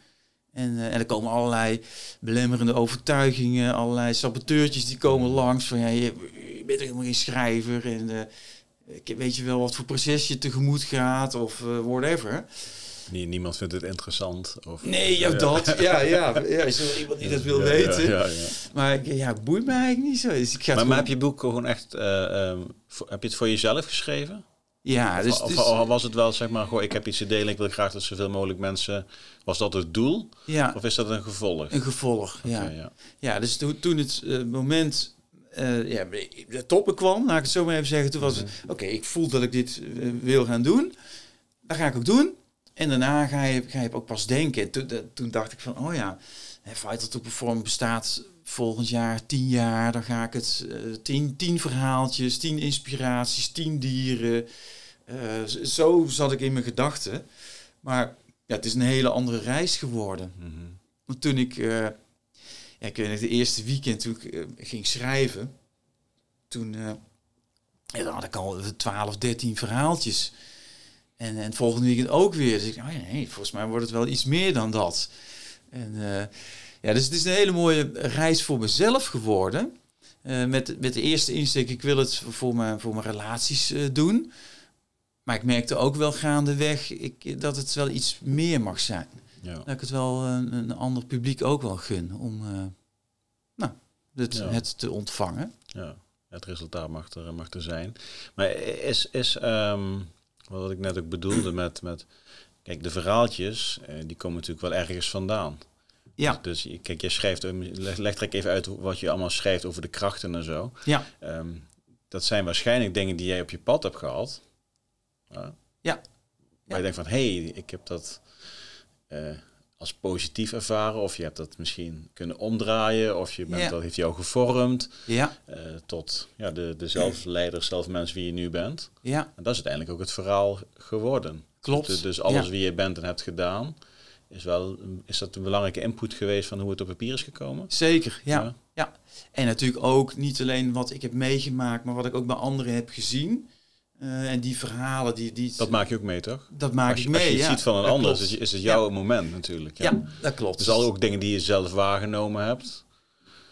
En, eh, en er komen allerlei belemmerende overtuigingen, allerlei saboteurtjes die komen langs. Van ja, je, je bent helemaal geen schrijver. En eh, weet je wel wat voor proces je tegemoet gaat of eh, whatever. Nie- niemand vindt het interessant. Of, Nee, ja, dat. Ja, ja. ja is er iemand die dat wil Ja, weten? Ja. Maar ja, boeit me eigenlijk niet zo. Dus ik ga Maar, maar heb je boek gewoon echt, voor- heb je het voor jezelf geschreven? Ja, dus, dus- of was het wel zeg maar, goh, ik heb iets te delen, ik wil graag dat zoveel mogelijk mensen. Was dat het doel? ja, Of is dat een gevolg? een gevolg. Ja, ja. ja dus toen, toen het eh, moment eh, ja, de toppen kwam, laat ik het zo maar even zeggen, toen was het, oké, ik voel dat ik dit eh, wil gaan doen. Dat ga ik ook doen. En daarna ga je, ga je ook pas denken. En toen, toen dacht ik van, oh ja, Vital to Perform bestaat volgend jaar tien jaar. Dan ga ik het eh, tien, tien verhaaltjes, tien inspiraties, tien dieren. Eh, zo zat ik in mijn gedachten. Maar ja, het is een hele andere reis geworden. Mhm. Want toen ik, eh, ja, ik weet nog, de eerste weekend toen ik ging schrijven, toen ja, dan had ik al 12, 13 verhaaltjes. En, en het volgende weekend ook weer. Dus ik, oh ja, nee, volgens mij wordt het wel iets meer dan dat. En ja, dus het is een hele mooie reis voor mezelf geworden. Eh, met, met de eerste insteek, ik wil het voor mijn, voor mijn relaties eh, doen. Maar ik merkte ook wel gaandeweg ik, dat het wel iets meer mag zijn Ja. dat ik het wel een, een ander publiek ook wel gun om eh, nou, het, Ja. het te ontvangen. Ja, het resultaat mag er, mag er zijn. Maar is, is ehm, wat ik net ook bedoelde met, met kijk, de verhaaltjes, eh, die komen natuurlijk wel ergens vandaan. Ja, Dus je- kijk, je schrijft, leg, leg er even uit wat je allemaal schrijft over de krachten en zo. ja, Ehm, dat zijn waarschijnlijk dingen die jij op je pad hebt gehad. Ja. Ja. Waar je denkt van, hé, hey, ik heb dat eh, als positief ervaren. Of je hebt dat misschien kunnen omdraaien. Of je bent, Ja. dat heeft jou gevormd ja, eh, tot ja, de, de zelfleider, zelfmens wie je nu bent. ja, En dat is uiteindelijk ook het verhaal geworden. klopt. Dus, dus alles wie je bent en hebt gedaan, is, wel, is dat een belangrijke input geweest van hoe het op papier is gekomen? Zeker, ja. Ja. ja. En natuurlijk ook niet alleen wat ik heb meegemaakt, maar wat ik ook bij anderen heb gezien. Eh, en die verhalen, die, die, Dat maak je ook mee, toch? dat maak je, ik mee. als je het ja. ziet van een Dat ander, klopt. is, het- is het jouw moment natuurlijk. Ja. Ja, dat klopt. Dus al ook dingen die je zelf waargenomen hebt.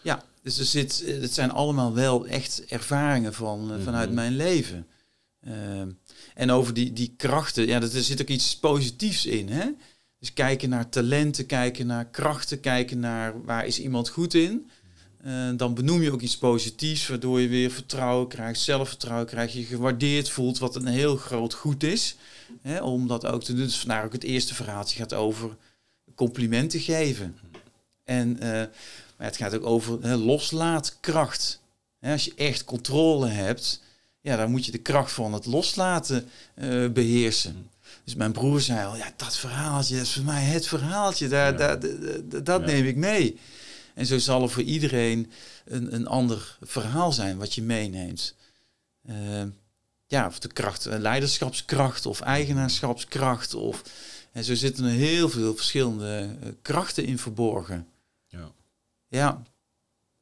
Ja, dus er zit, het zijn allemaal wel echt ervaringen van, eh, vanuit Mhm. mijn leven. Ehm, en over die, die krachten, ja, dat- er zit ook iets positiefs in. Hè? Dus kijken naar talenten, kijken naar krachten, kijken naar waar is iemand goed in. Eh, dan benoem je ook iets positiefs, waardoor je weer vertrouwen krijgt, zelfvertrouwen krijgt, je gewaardeerd voelt, wat een heel groot goed is. Hè, om dat ook te doen. Dus vandaar ook het eerste verhaaltje gaat over complimenten geven. En eh, maar het gaat ook over hè, loslaatkracht. Hè, als je echt controle hebt, ja, dan moet je de kracht van het loslaten eh, beheersen. Dus mijn broer zei al, ja, dat verhaaltje, dat is voor mij het verhaaltje, daar, Ja. daar, dat Ja. neem ik mee. En zo zal er voor iedereen een, een ander verhaal zijn wat je meeneemt. Eh, ja, of de kracht, eh, leiderschapskracht of eigenaarschapskracht. Of, en zo zitten er heel veel verschillende eh, krachten in verborgen. Ja, Ja,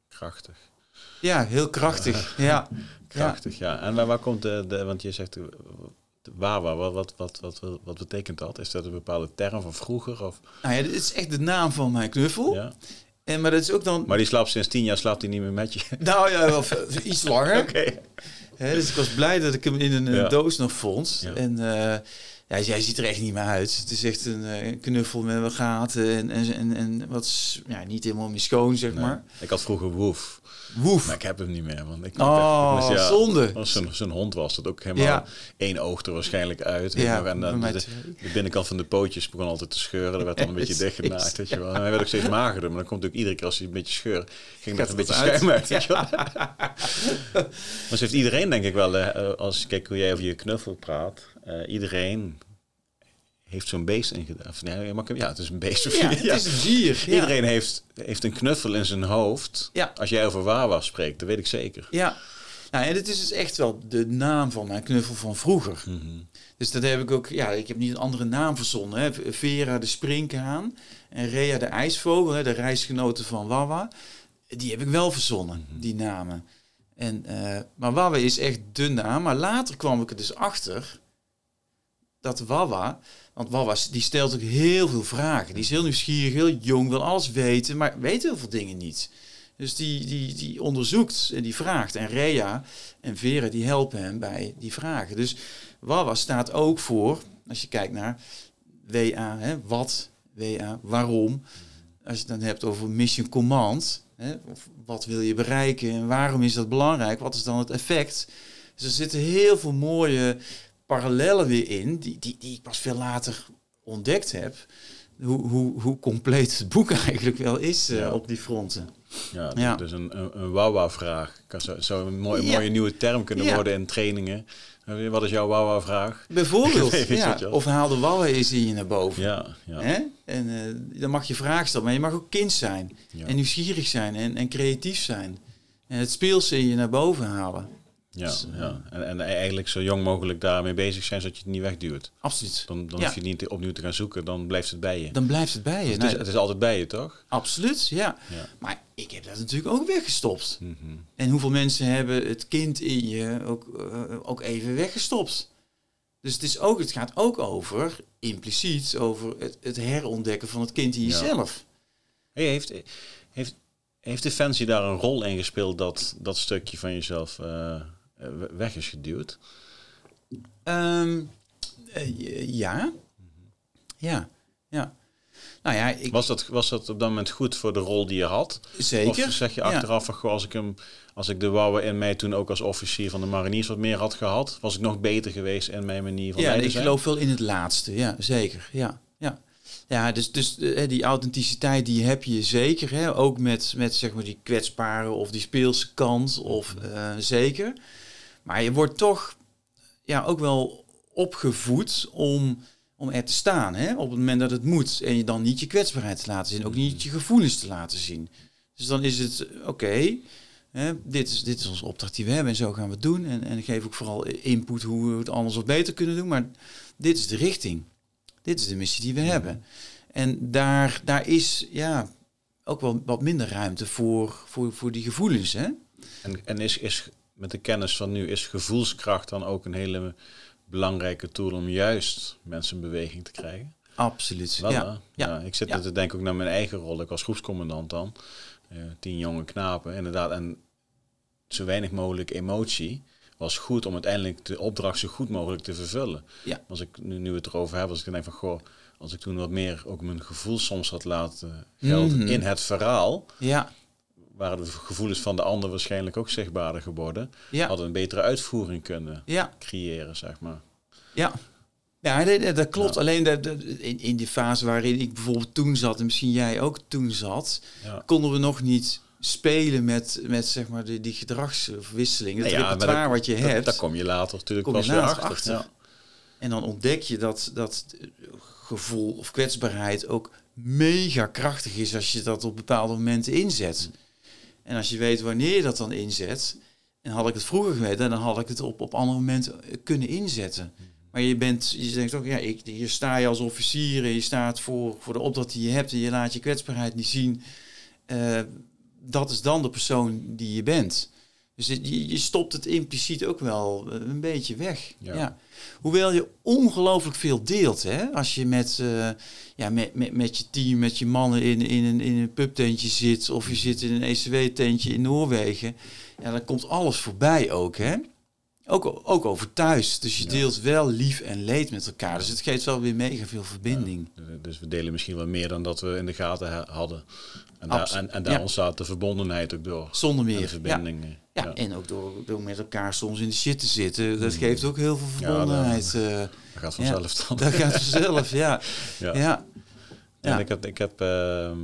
krachtig. ja heel krachtig. Ja, Krachtig, ja. En waar, waar komt de, de, want je zegt, eh, Wawa, wat, wat, wat, wat, wat betekent dat? Is dat een bepaalde term van vroeger? Of, Nou ja, dit is echt de naam van mijn knuffel. ja? En, maar dat is ook dan... Maar die slaapt sinds tien jaar slaapt hij niet meer met je. Nou ja, wel iets langer. Oké. Dus ik was blij dat ik hem in een, Ja. doos nog vond. Ja. En eh, ja, jij ziet er echt niet meer uit. Het is echt een eh, knuffel met wat gaten en, en, en, en wat ja, niet helemaal meer schoon, zeg Nee. maar. Ik had vroeger Woef, Woef. maar ik heb hem niet meer. Want ik, Oh, dus ja, zonde. Als zijn, zijn hond was dat ook helemaal Ja. één oog er waarschijnlijk uit. Ja, en dan de, de binnenkant van de pootjes begon altijd te scheuren. Dat werd dan een beetje dichtgenaaid. Weet je wel. En hij werd ook steeds magerder. Maar dan komt ook iedere keer als hij een beetje scheurt, ging Gaat een beetje uit. schuim uit. weet je wel. maar zo heeft iedereen denk ik wel, eh, als kijk hoe jij over je knuffel praat, eh, iedereen heeft zo'n beest ingedaan. Of nee, mag ik hem- Ja, het is een beest. Of Ja, het is een dier. Ja. Iedereen heeft, heeft een knuffel in zijn hoofd. Ja. Als jij over Wawa spreekt, dat weet ik zeker. Ja. Nou, en dit is dus echt wel de naam van mijn knuffel van vroeger. Mhm. Dus dat heb ik ook, ja, ik heb niet een andere naam verzonnen. Hè. Vera de springhaan en Rea de ijsvogel, hè, de reisgenoten van Wawa. Die heb ik wel verzonnen, die namen. En, eh, maar Wawa is echt de naam. Maar later kwam ik er dus achter dat Wawa, want Wawa die stelt ook heel veel vragen. Die is heel nieuwsgierig, heel jong, wil alles weten, maar weet heel veel dingen niet. Dus die, die, die onderzoekt en die vraagt. En Rea en Vera die helpen hem bij die vragen. Dus Wawa staat ook voor, als je kijkt naar WA, hè, wat, WA, waarom. Als je het dan hebt over mission command, hè, wat wil je bereiken en waarom is dat belangrijk, wat is dan het effect. Dus er zitten heel veel mooie parallellen weer in, die, die, die ik pas veel later ontdekt heb. Hoe, hoe, hoe compleet het boek eigenlijk wel is eh, Ja. op die fronten. Ja, Ja. dus een, een, een Wawa-vraag. Kan zo, zo een mooie, Ja. mooie nieuwe term kunnen worden in trainingen. Eh, Wat is jouw Wawa-vraag? Bijvoorbeeld, ja, of haal de Wawa eens in je naar boven. Ja, ja. Hè? En eh, dan mag je vragen stellen, maar je mag ook kind zijn. En nieuwsgierig zijn en, en creatief zijn. En het speelse in je naar boven halen. Ja, Dus, eh, ja. En, en eigenlijk zo jong mogelijk daarmee bezig zijn, zodat je het niet wegduwt. Absoluut. Dan, dan Ja. hoef je niet opnieuw te gaan zoeken, dan blijft het bij je. Dan blijft het bij je. het, is, Nou, het is altijd bij je, toch? absoluut, ja. Ja. Maar ik heb dat natuurlijk ook weggestopt. Mhm. En hoeveel mensen hebben het kind in je ook, eh, ook even weggestopt? Dus het, is ook, het gaat ook over, impliciet, over het, het herontdekken van het kind in jezelf. Hey, heeft, heeft, heeft Defensie daar een rol in gespeeld dat dat stukje van jezelf eh, eh, weg is geduwd? Ehm, eh, ja. Ja. Ja. Nou ja, ik, Was dat, was dat op dat moment goed voor de rol die je had? zeker. Of zeg je Ja. achteraf goh, als ik hem, als ik de wouwen in mij toen ook als officier van de mariniers wat meer had gehad, was ik nog beter geweest in mijn manier van Ja, leiden ik geloof wel in het laatste. Ja, zeker. Ja, ja. Ja, dus, dus eh, die authenticiteit die heb je zeker. Hè? Ook met, met zeg maar die kwetsbare of die speelse kant. Of eh, zeker. Maar je wordt toch ja, ook wel opgevoed om, om er te staan. Hè? Op het moment dat het moet. En je dan niet je kwetsbaarheid te laten zien. Ook niet je gevoelens te laten zien. Dus dan is het oké. hè, dit, is, dit is onze opdracht die we hebben en zo gaan we het doen. En, en ik geef ook vooral input hoe we het anders wat beter kunnen doen. Maar dit is de richting. Dit is de missie die we hebben. En daar, daar is ja, ook wel wat minder ruimte voor, voor, voor die gevoelens. Hè? En, en is, is met de kennis van nu, is gevoelskracht dan ook een hele belangrijke tool om juist mensen in beweging te krijgen? Absoluut. Wel, ja. ja. ja. ik zit Ja. te denken ook naar mijn eigen rol. Ik was groepscommandant dan. Eh, tien jonge knapen, inderdaad. En zo weinig mogelijk emotie was goed om uiteindelijk de opdracht zo goed mogelijk te vervullen. Ja. Als ik nu, nu het erover heb, als ik denk van goh, als ik toen wat meer ook mijn gevoel soms had laten gelden Mhm. in het verhaal, ja. Waren de gevoelens van de ander waarschijnlijk ook zichtbaarder geworden. Ja. Hadden een betere uitvoering kunnen Ja. creëren, zeg maar. Ja. Ja, dat klopt. Ja. Alleen in, in die fase waarin ik bijvoorbeeld toen zat, en misschien jij ook toen zat, Ja. konden we nog niet spelen met, met zeg maar die, die gedragsverwisseling. Het Nou ja, repertoire dat- wat je hebt. Daar kom je later natuurlijk Kom je pas weer later achter. achter. Ja. En dan ontdek je dat, dat gevoel of kwetsbaarheid ook mega krachtig is als je dat op bepaalde momenten inzet. En als je weet wanneer je dat dan inzet, en had ik het vroeger geweten, dan had ik het op, op andere momenten eh, kunnen inzetten. Maar je bent, je denkt ook, ja, ik, hier sta je als officier en je staat voor, voor de opdracht die je hebt en je laat je kwetsbaarheid niet zien. Eh, dat is dan de persoon die je bent. Dus je, je stopt het impliciet ook wel eh, een beetje weg. Ja. Ja. Hoewel je ongelooflijk veel deelt, hè? Als je met, eh, ja, met, met, met je team, met je mannen in, in, een, in een pubtentje zit, of je zit in een ECW-tentje in Noorwegen, ja, dan komt alles voorbij ook, hè? Ook, ook over thuis. Dus je Ja. deelt wel lief en leed met elkaar. Dus het geeft wel weer mega veel verbinding. Dus we delen misschien wel meer dan dat we in de gaten ha- hadden. En daar, en, en daar ja. ontstaat de verbondenheid ook door. Zonder En de meer. Ja. verbindingen. Ja, en ook door, door met elkaar soms in de shit te zitten. Dat Mm. geeft ook heel veel Ja, verbondenheid. eh dat gaat vanzelf dan. dat gaat vanzelf, ja. Ja. ja. En Ja. ik heb, ik heb ehm,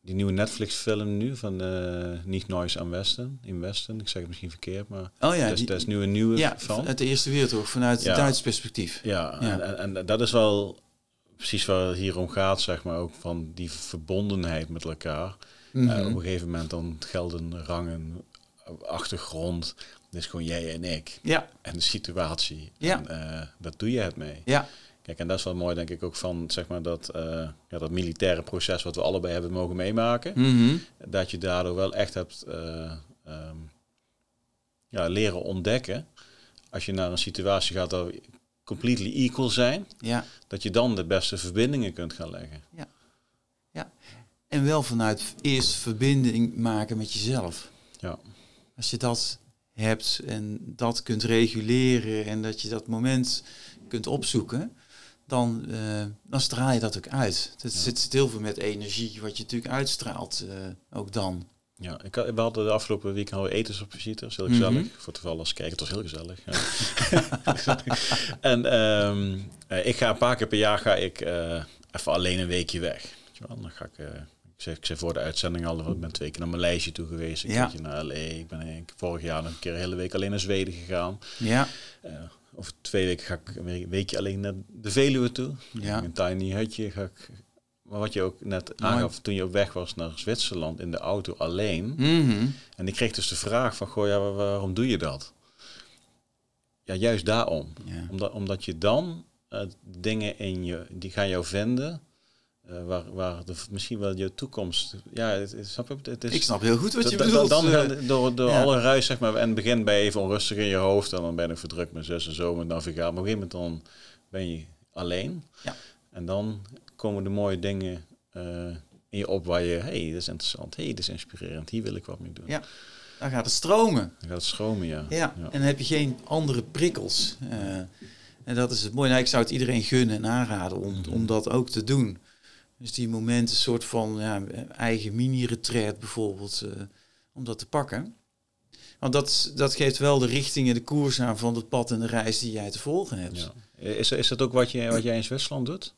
die nieuwe Netflix-film nu van eh Niet Noise aan Westen. In Westen. Ik zeg het misschien verkeerd, maar Oh ja, daar, is, nu een nieuwe ja, van. uit de Eerste Wereldoorlog, vanuit Ja. het Duits perspectief. Ja, Ja. En, en, en dat is wel precies waar het hier om gaat, zeg maar. Ook van die verbondenheid met elkaar. Mhm. Eh, op een gegeven moment dan gelden rangen, achtergrond. Is gewoon jij en ik. ja, En de situatie. Ja. En eh, dat doe je het mee. ja, Kijk, en dat is wel mooi, denk ik, ook van zeg maar, dat, eh, ja, dat militaire proces wat we allebei hebben mogen meemaken. Mhm. Dat je daardoor wel echt hebt eh, ehm, ja, leren ontdekken. Als je naar een situatie gaat dat completely equal zijn, ja. dat je dan de beste verbindingen kunt gaan leggen. En wel vanuit eerst verbinding maken met jezelf. Ja. Als je dat hebt en dat kunt reguleren en dat je dat moment kunt opzoeken, dan, eh, dan straal je dat ook uit. Het Ja. zit, zit heel veel met energie, wat je natuurlijk uitstraalt eh, ook dan. Ja, ik, had- we hadden de afgelopen week al etens op visite. Dat heel Mhm. gezellig. Voor toevallig als kijken, het was heel gezellig. Ja. en ehm, eh, ik ga een paar keer per jaar ga ik eh, even alleen een weekje weg. Weet je wel? Dan ga ik, eh, ik, zeg, ik zei voor de uitzending al, ik ben twee keer naar Maleisië toe geweest. Een Ja. keertje naar L.A. Ik ben een- vorig jaar nog een keer een hele week alleen naar Zweden gegaan. Ja, over twee weken ga ik een weekje alleen naar de Veluwe toe. ja, Een tiny hutje ga ik maar wat je ook net aangaf toen je op weg was naar Zwitserland in de auto alleen. Mhm. En ik kreeg dus de vraag van, goh, ja, wa- waarom doe je dat? Ja, juist daarom. Ja. Omdat, omdat je dan eh, dingen in je, die gaan jou vinden, eh, waar, waar de, misschien wel je toekomst, ja, het, het, snap je? Het is, Ik snap heel goed wat je bedoelt. Dan eh. gaan- door, door ja. alle ruis, zeg maar, en begin je even onrustig in je hoofd en dan ben ik verdrukt met zus en zo, met navigatie. Maar op een gegeven moment dan ben je alleen. Ja. En dan komen de mooie dingen eh, in je op waar je, hey, dit is interessant, hey, dit is inspirerend, hier wil ik wat mee doen. Ja. Dan gaat het stromen. Dan gaat het stromen, ja. Ja, en dan heb je geen andere prikkels. Eh, en dat is het mooie. Nou, ik zou het iedereen gunnen en aanraden om, Mhm. om dat ook te doen. Dus die momenten, een soort van ja, eigen mini-retreat bijvoorbeeld, eh, om dat te pakken. Want dat, dat geeft wel de richting en de koers aan van het pad en de reis die jij te volgen hebt. Ja. Is, is dat ook wat, je, wat jij in Zwitserland doet?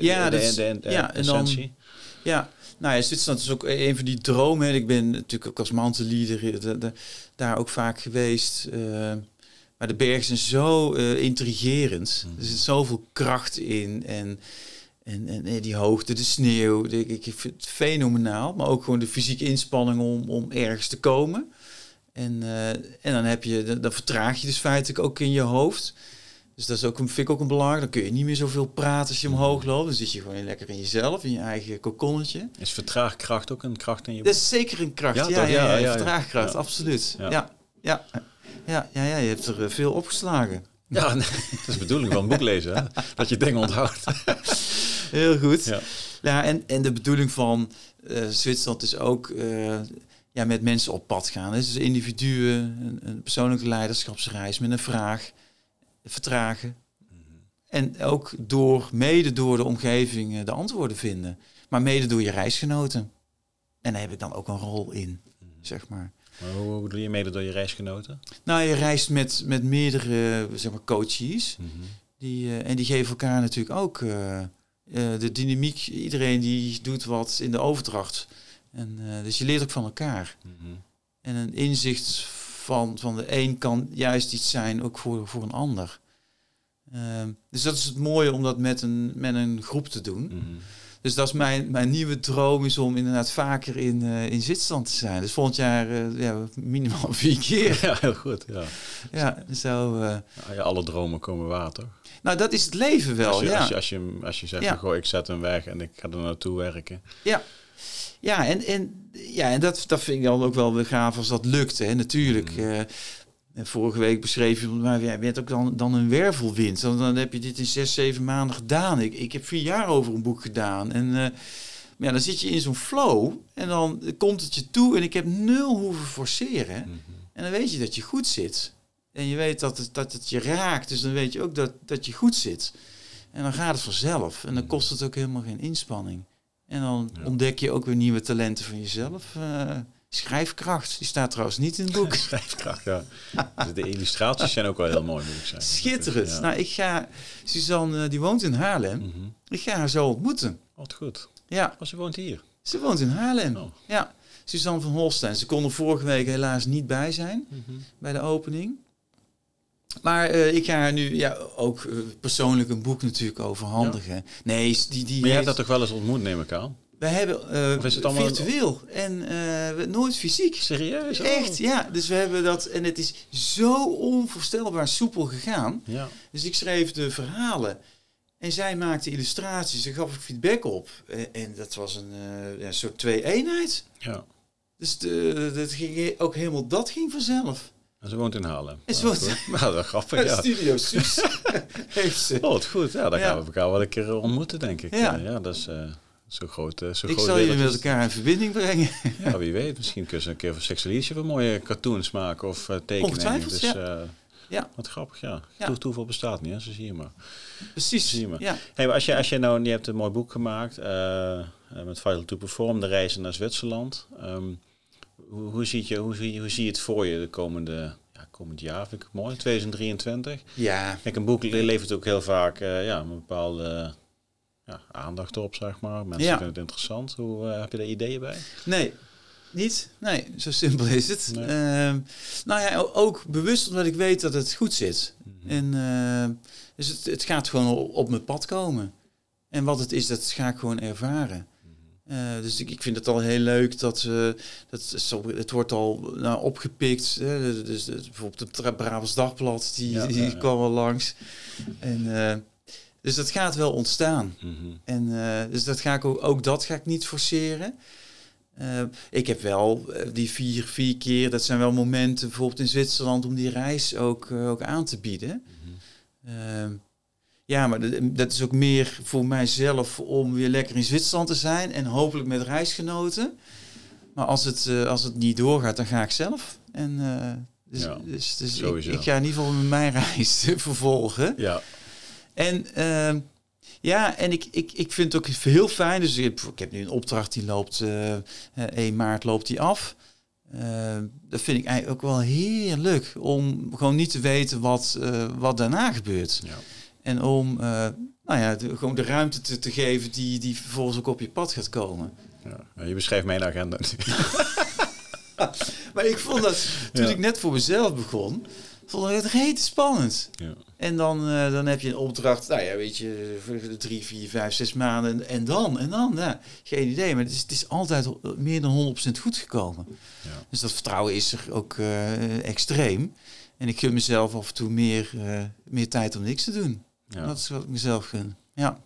Ja, de, dat is- de, de, de ja, en dan-? Ja, nou ja, Zwitserland is ook een van die dromen. Ik ben natuurlijk ook als mountainleader eh, daar ook vaak geweest. eh, maar de bergen zijn zo eh, intrigerend. Mhm. Er zit zoveel kracht in. En, en, en, eh, die hoogte, de sneeuw. de- ik, vind het fenomenaal. Maar ook gewoon de fysieke inspanning om, om ergens te komen. En, eh, en dan, heb je, dan, dan vertraag je dus feitelijk ook in je hoofd. Dus dat is ook, een- vind ik ook een belangrijk. Dan kun je niet meer zoveel praten als je omhoog loopt. Dan zit je gewoon lekker in jezelf, in je eigen kokonnetje. Is vertraagkracht ook een kracht in je Dat is zeker een kracht. Ja, Ja, ja, ja, Ja, vertraagkracht, absoluut. Ja. Ja. Ja. Ja. Je hebt er eh, veel opgeslagen. Ja, nee, dat is de bedoeling van het boek lezen, hè? dat je dingen onthoudt. Heel goed. Ja. Ja, en, en de bedoeling van eh, Zwitserland is ook eh, ja, met mensen op pad gaan. hè. Dus individuen, een, een persoonlijke leiderschapsreis met een vraag, vertragen. En ook door, mede door de omgeving eh, de antwoorden vinden. Maar mede door je reisgenoten. En daar heb ik dan ook een rol in, zeg maar. Maar hoe, hoe doe je mede door je reisgenoten? Nou, je reist met, met meerdere zeg maar, coaches. Die, eh, en die geven elkaar natuurlijk ook eh, de dynamiek. Iedereen die doet wat in de overdracht. En, dus je leert ook van elkaar. Mhm. En een inzicht van, van de een kan juist iets zijn ook voor, voor een ander. Ehm, dus dat is het mooie om dat met een, met een groep te doen. Mhm. Dus dat is mijn, mijn nieuwe droom is om inderdaad vaker in, eh, in Zwitserland te zijn. Dus volgend jaar eh, ja, minimaal vier keer. Ja, heel goed. Ja. ja, zo, eh, Nou ja, alle dromen komen waar, toch? nou, dat is het leven wel. als, je, ja. als, je, als, je, als je zegt, Ja. goh, ik zet hem weg en ik ga er naartoe werken. Ja, ja en, en, ja, en dat, dat vind ik dan ook wel weer gaaf als dat lukt. Hè. Natuurlijk, Mm. eh, en vorige week beschreef je, maar jij bent ook dan, dan een wervelwind. Dan, dan heb je dit in zes, zeven maanden gedaan. Ik, ik heb vier jaar over een boek gedaan. En eh, maar ja, dan zit je in zo'n flow en dan komt het je toe. En ik heb nul hoeven forceren. Mhm. En dan weet je dat je goed zit. En je weet dat het, dat het je raakt. Dus dan weet je ook dat, dat je goed zit. En dan gaat het vanzelf. En dan kost het ook helemaal geen inspanning. En dan Ja. ontdek je ook weer nieuwe talenten van jezelf. Eh, schrijfkracht, die staat trouwens niet in het boek. Schrijfkracht, ja. Dus de illustraties zijn ook wel heel mooi, moet ik zeggen. Schitterend. Ja. Nou, ik ga... Suzanne, eh, die woont in Haarlem. Mhm. Ik ga haar zo ontmoeten. Wat goed. Ja, Oh, ze woont hier. ze woont in Haarlem. Oh. Ja, Suzanne van Holstein. Ze kon er vorige week helaas niet bij zijn. Mhm. bij de opening. Maar eh, ik ga haar nu ja, ook eh, persoonlijk een boek natuurlijk overhandigen. Nee, die, die Maar je hebt dat toch wel eens ontmoet, neem ik aan? we hebben Of is het allemaal- virtueel en we- nooit fysiek. Serieus? Oh. Echt, ja. Dus we hebben dat en het is zo onvoorstelbaar soepel gegaan. Ja. Dus ik schreef de verhalen en zij maakte illustraties. Daar gaf ik feedback op en dat was een ja, soort twee-eenheid. ja. Dus de, dat ging, ook helemaal dat ging vanzelf. En ze woont in Haarlem. Goed. Nou, dat is grappig, ja. Studio Suus heeft ze. Oh, goed. Ja, dan Ja. gaan we elkaar wel een keer eh, ontmoeten, denk ik. Ja. Ja, dat is eh, zo groot. eh, zo Ik groot zal jullie met is- elkaar in verbinding brengen. Ja, wie weet. Misschien kunnen ze een keer voor Sexualitie voor mooie cartoons maken of eh, tekeningen. Ongetwijfeld, dus, ja. Ja. Wat grappig, ja. Ja. Toe- Toeval bestaat niet, hè? zo zie je maar. Precies. Zie je maar. Ja. Hey, maar als je, als je nou, je hebt een mooi boek gemaakt met Vital to Perform, de reizen naar Zwitserland. Ehm, hoe, hoe, ziet je, hoe, zie je, hoe zie je het voor je de komende, ja, komend jaar? Vind ik het mooi, 2023. ja. Kijk, een boek le- levert ook heel vaak eh, ja, een bepaalde ja, aandacht op, zeg maar. Mensen Ja. vinden het interessant. Hoe eh, heb je daar ideeën bij? Nee. Niet? Nee, zo simpel is het. Nee. Ehm, nou ja, ook bewust omdat ik weet dat het goed zit. Mhm. En, eh, dus het, het gaat gewoon op, op mijn pad komen. En wat het is, dat ga ik gewoon ervaren. Uh, dus ik, ik vind het al heel leuk dat, uh, dat zo, het wordt al nou, opgepikt. Hè? Dus, dus, bijvoorbeeld het Brabants Dagblad, die, ja, die ja, kwam al langs. En, uh, dus dat gaat wel ontstaan. Mm -hmm. En dus dat ga ik ook, ook dat ga ik niet forceren. ik heb wel die vier, vier keer, dat zijn wel momenten bijvoorbeeld in Zwitserland om die reis ook, ook aan te bieden. Mm -hmm. Ja, maar dat is ook meer voor mijzelf om weer lekker in Zwitserland te zijn en hopelijk met reisgenoten. Maar als het, uh, als het niet doorgaat, dan ga ik zelf. En uh, dus, ja, dus, dus ik, ik, ga in ieder geval mijn reis vervolgen. Ja. En uh, ja, en ik, ik, ik vind het ook heel fijn. Dus ik, ik heb nu een opdracht die loopt, uh, 1 maart loopt die af. dat vind ik eigenlijk ook wel heerlijk om gewoon niet te weten wat, wat daarna gebeurt. Ja. En om uh, nou ja, de, gewoon de ruimte te, te, geven die, die vervolgens ook op je pad gaat komen. Ja, je beschrijft mijn agenda. maar ik vond dat toen ja. ik net voor mezelf begon, vond ik het rete spannend. Ja. En dan, uh, dan heb je een opdracht, nou ja, weet je, voor drie, vier, vijf, zes maanden. En dan, en dan, ja, geen idee. Maar het is, het is altijd meer dan 100% goed gekomen. Ja. Dus dat vertrouwen is er ook uh, extreem. En ik gun mezelf af en toe meer, uh, meer tijd om niks te doen. Ja. Dat is wat ik mezelf gun. Ja.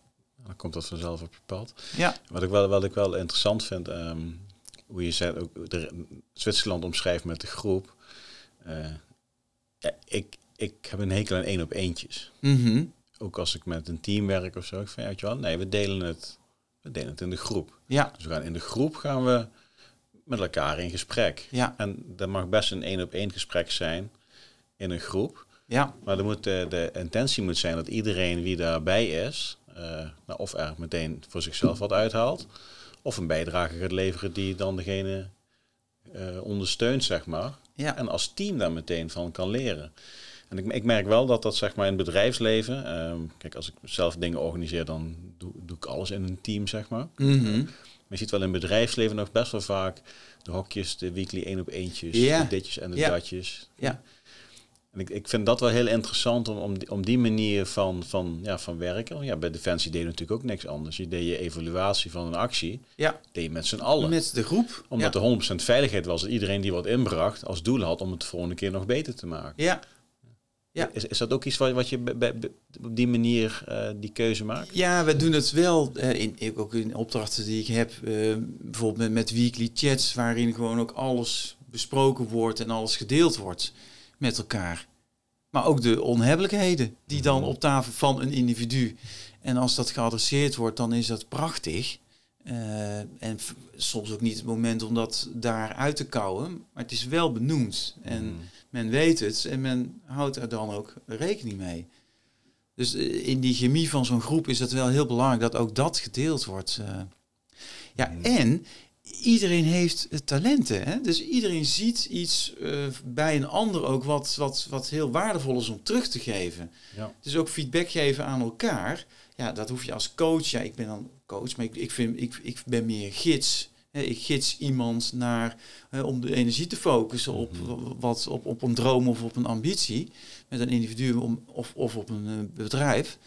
Dan komt dat vanzelf op je pad. Ja. Wat ik wel, wat ik wel interessant vind, um, hoe je zegt, ook de, Zwitserland omschrijft met de groep. Uh, ja, ik, ik heb een hekel aan één op eentjes. Mm -hmm. Ook als ik met een team werk of zo. Ik vind, weet je wel, nee, we delen het, we delen het in de groep. Ja. Dus we gaan in de groep gaan we met elkaar in gesprek. Ja. En dat mag best een één op één gesprek zijn in een groep. Ja. Maar er moet, de, de intentie moet zijn dat iedereen wie daarbij is, uh, nou, of er meteen voor zichzelf wat uithaalt, of een bijdrage gaat leveren die dan degene uh, ondersteunt, zeg maar. Ja. En als team daar meteen van kan leren. En ik, ik merk wel dat dat zeg maar in het bedrijfsleven, uh, kijk als ik zelf dingen organiseer, dan doe, doe ik alles in een team, zeg maar. -hmm. Maar je ziet wel in het bedrijfsleven nog best wel vaak de hokjes, de weekly één op eentjes, de ditjes en de datjes. Ja. En ik, ik vind dat wel heel interessant om, om, die, om die manier van, van, ja, van werken. Ja, bij Defensie deed je natuurlijk ook niks anders. Je deed je evaluatie van een actie, ja. deed je met z'n allen. Met de groep. Omdat ja. er 100% veiligheid was dat iedereen die wat inbracht als doel had om het de volgende keer nog beter te maken. Ja. Ja. Is, is dat ook iets wat, wat je op die manier uh, die keuze maakt? Ja, we doen het wel. Uh, in, ook in opdrachten die ik heb, uh, bijvoorbeeld met, met weekly chats, waarin gewoon ook alles besproken wordt en alles gedeeld wordt met elkaar. Maar ook de onhebbelijkheden die dan op tafel van een individu. En als dat geadresseerd wordt, dan is dat prachtig. Uh, en soms ook niet het moment om dat daar uit te kouwen. Maar het is wel benoemd. En mm. men weet het en men houdt er dan ook rekening mee. Dus in die chemie van zo'n groep is het wel heel belangrijk dat ook dat gedeeld wordt. Uh, ja, mm. en iedereen heeft talenten. Hè? Dus iedereen ziet iets uh, bij een ander ook wat, wat, wat heel waardevol is om terug te geven. Ja. Dus ook feedback geven aan elkaar. Ja, dat hoef je als coach. Ja, ik ben dan coach, maar ik, ik, vind, ik, ik ben meer gids. Ik gids iemand naar om de energie te focussen op, -hmm. wat, op, op een droom of op een ambitie. Met een individu om, of, of op een uh, bedrijf.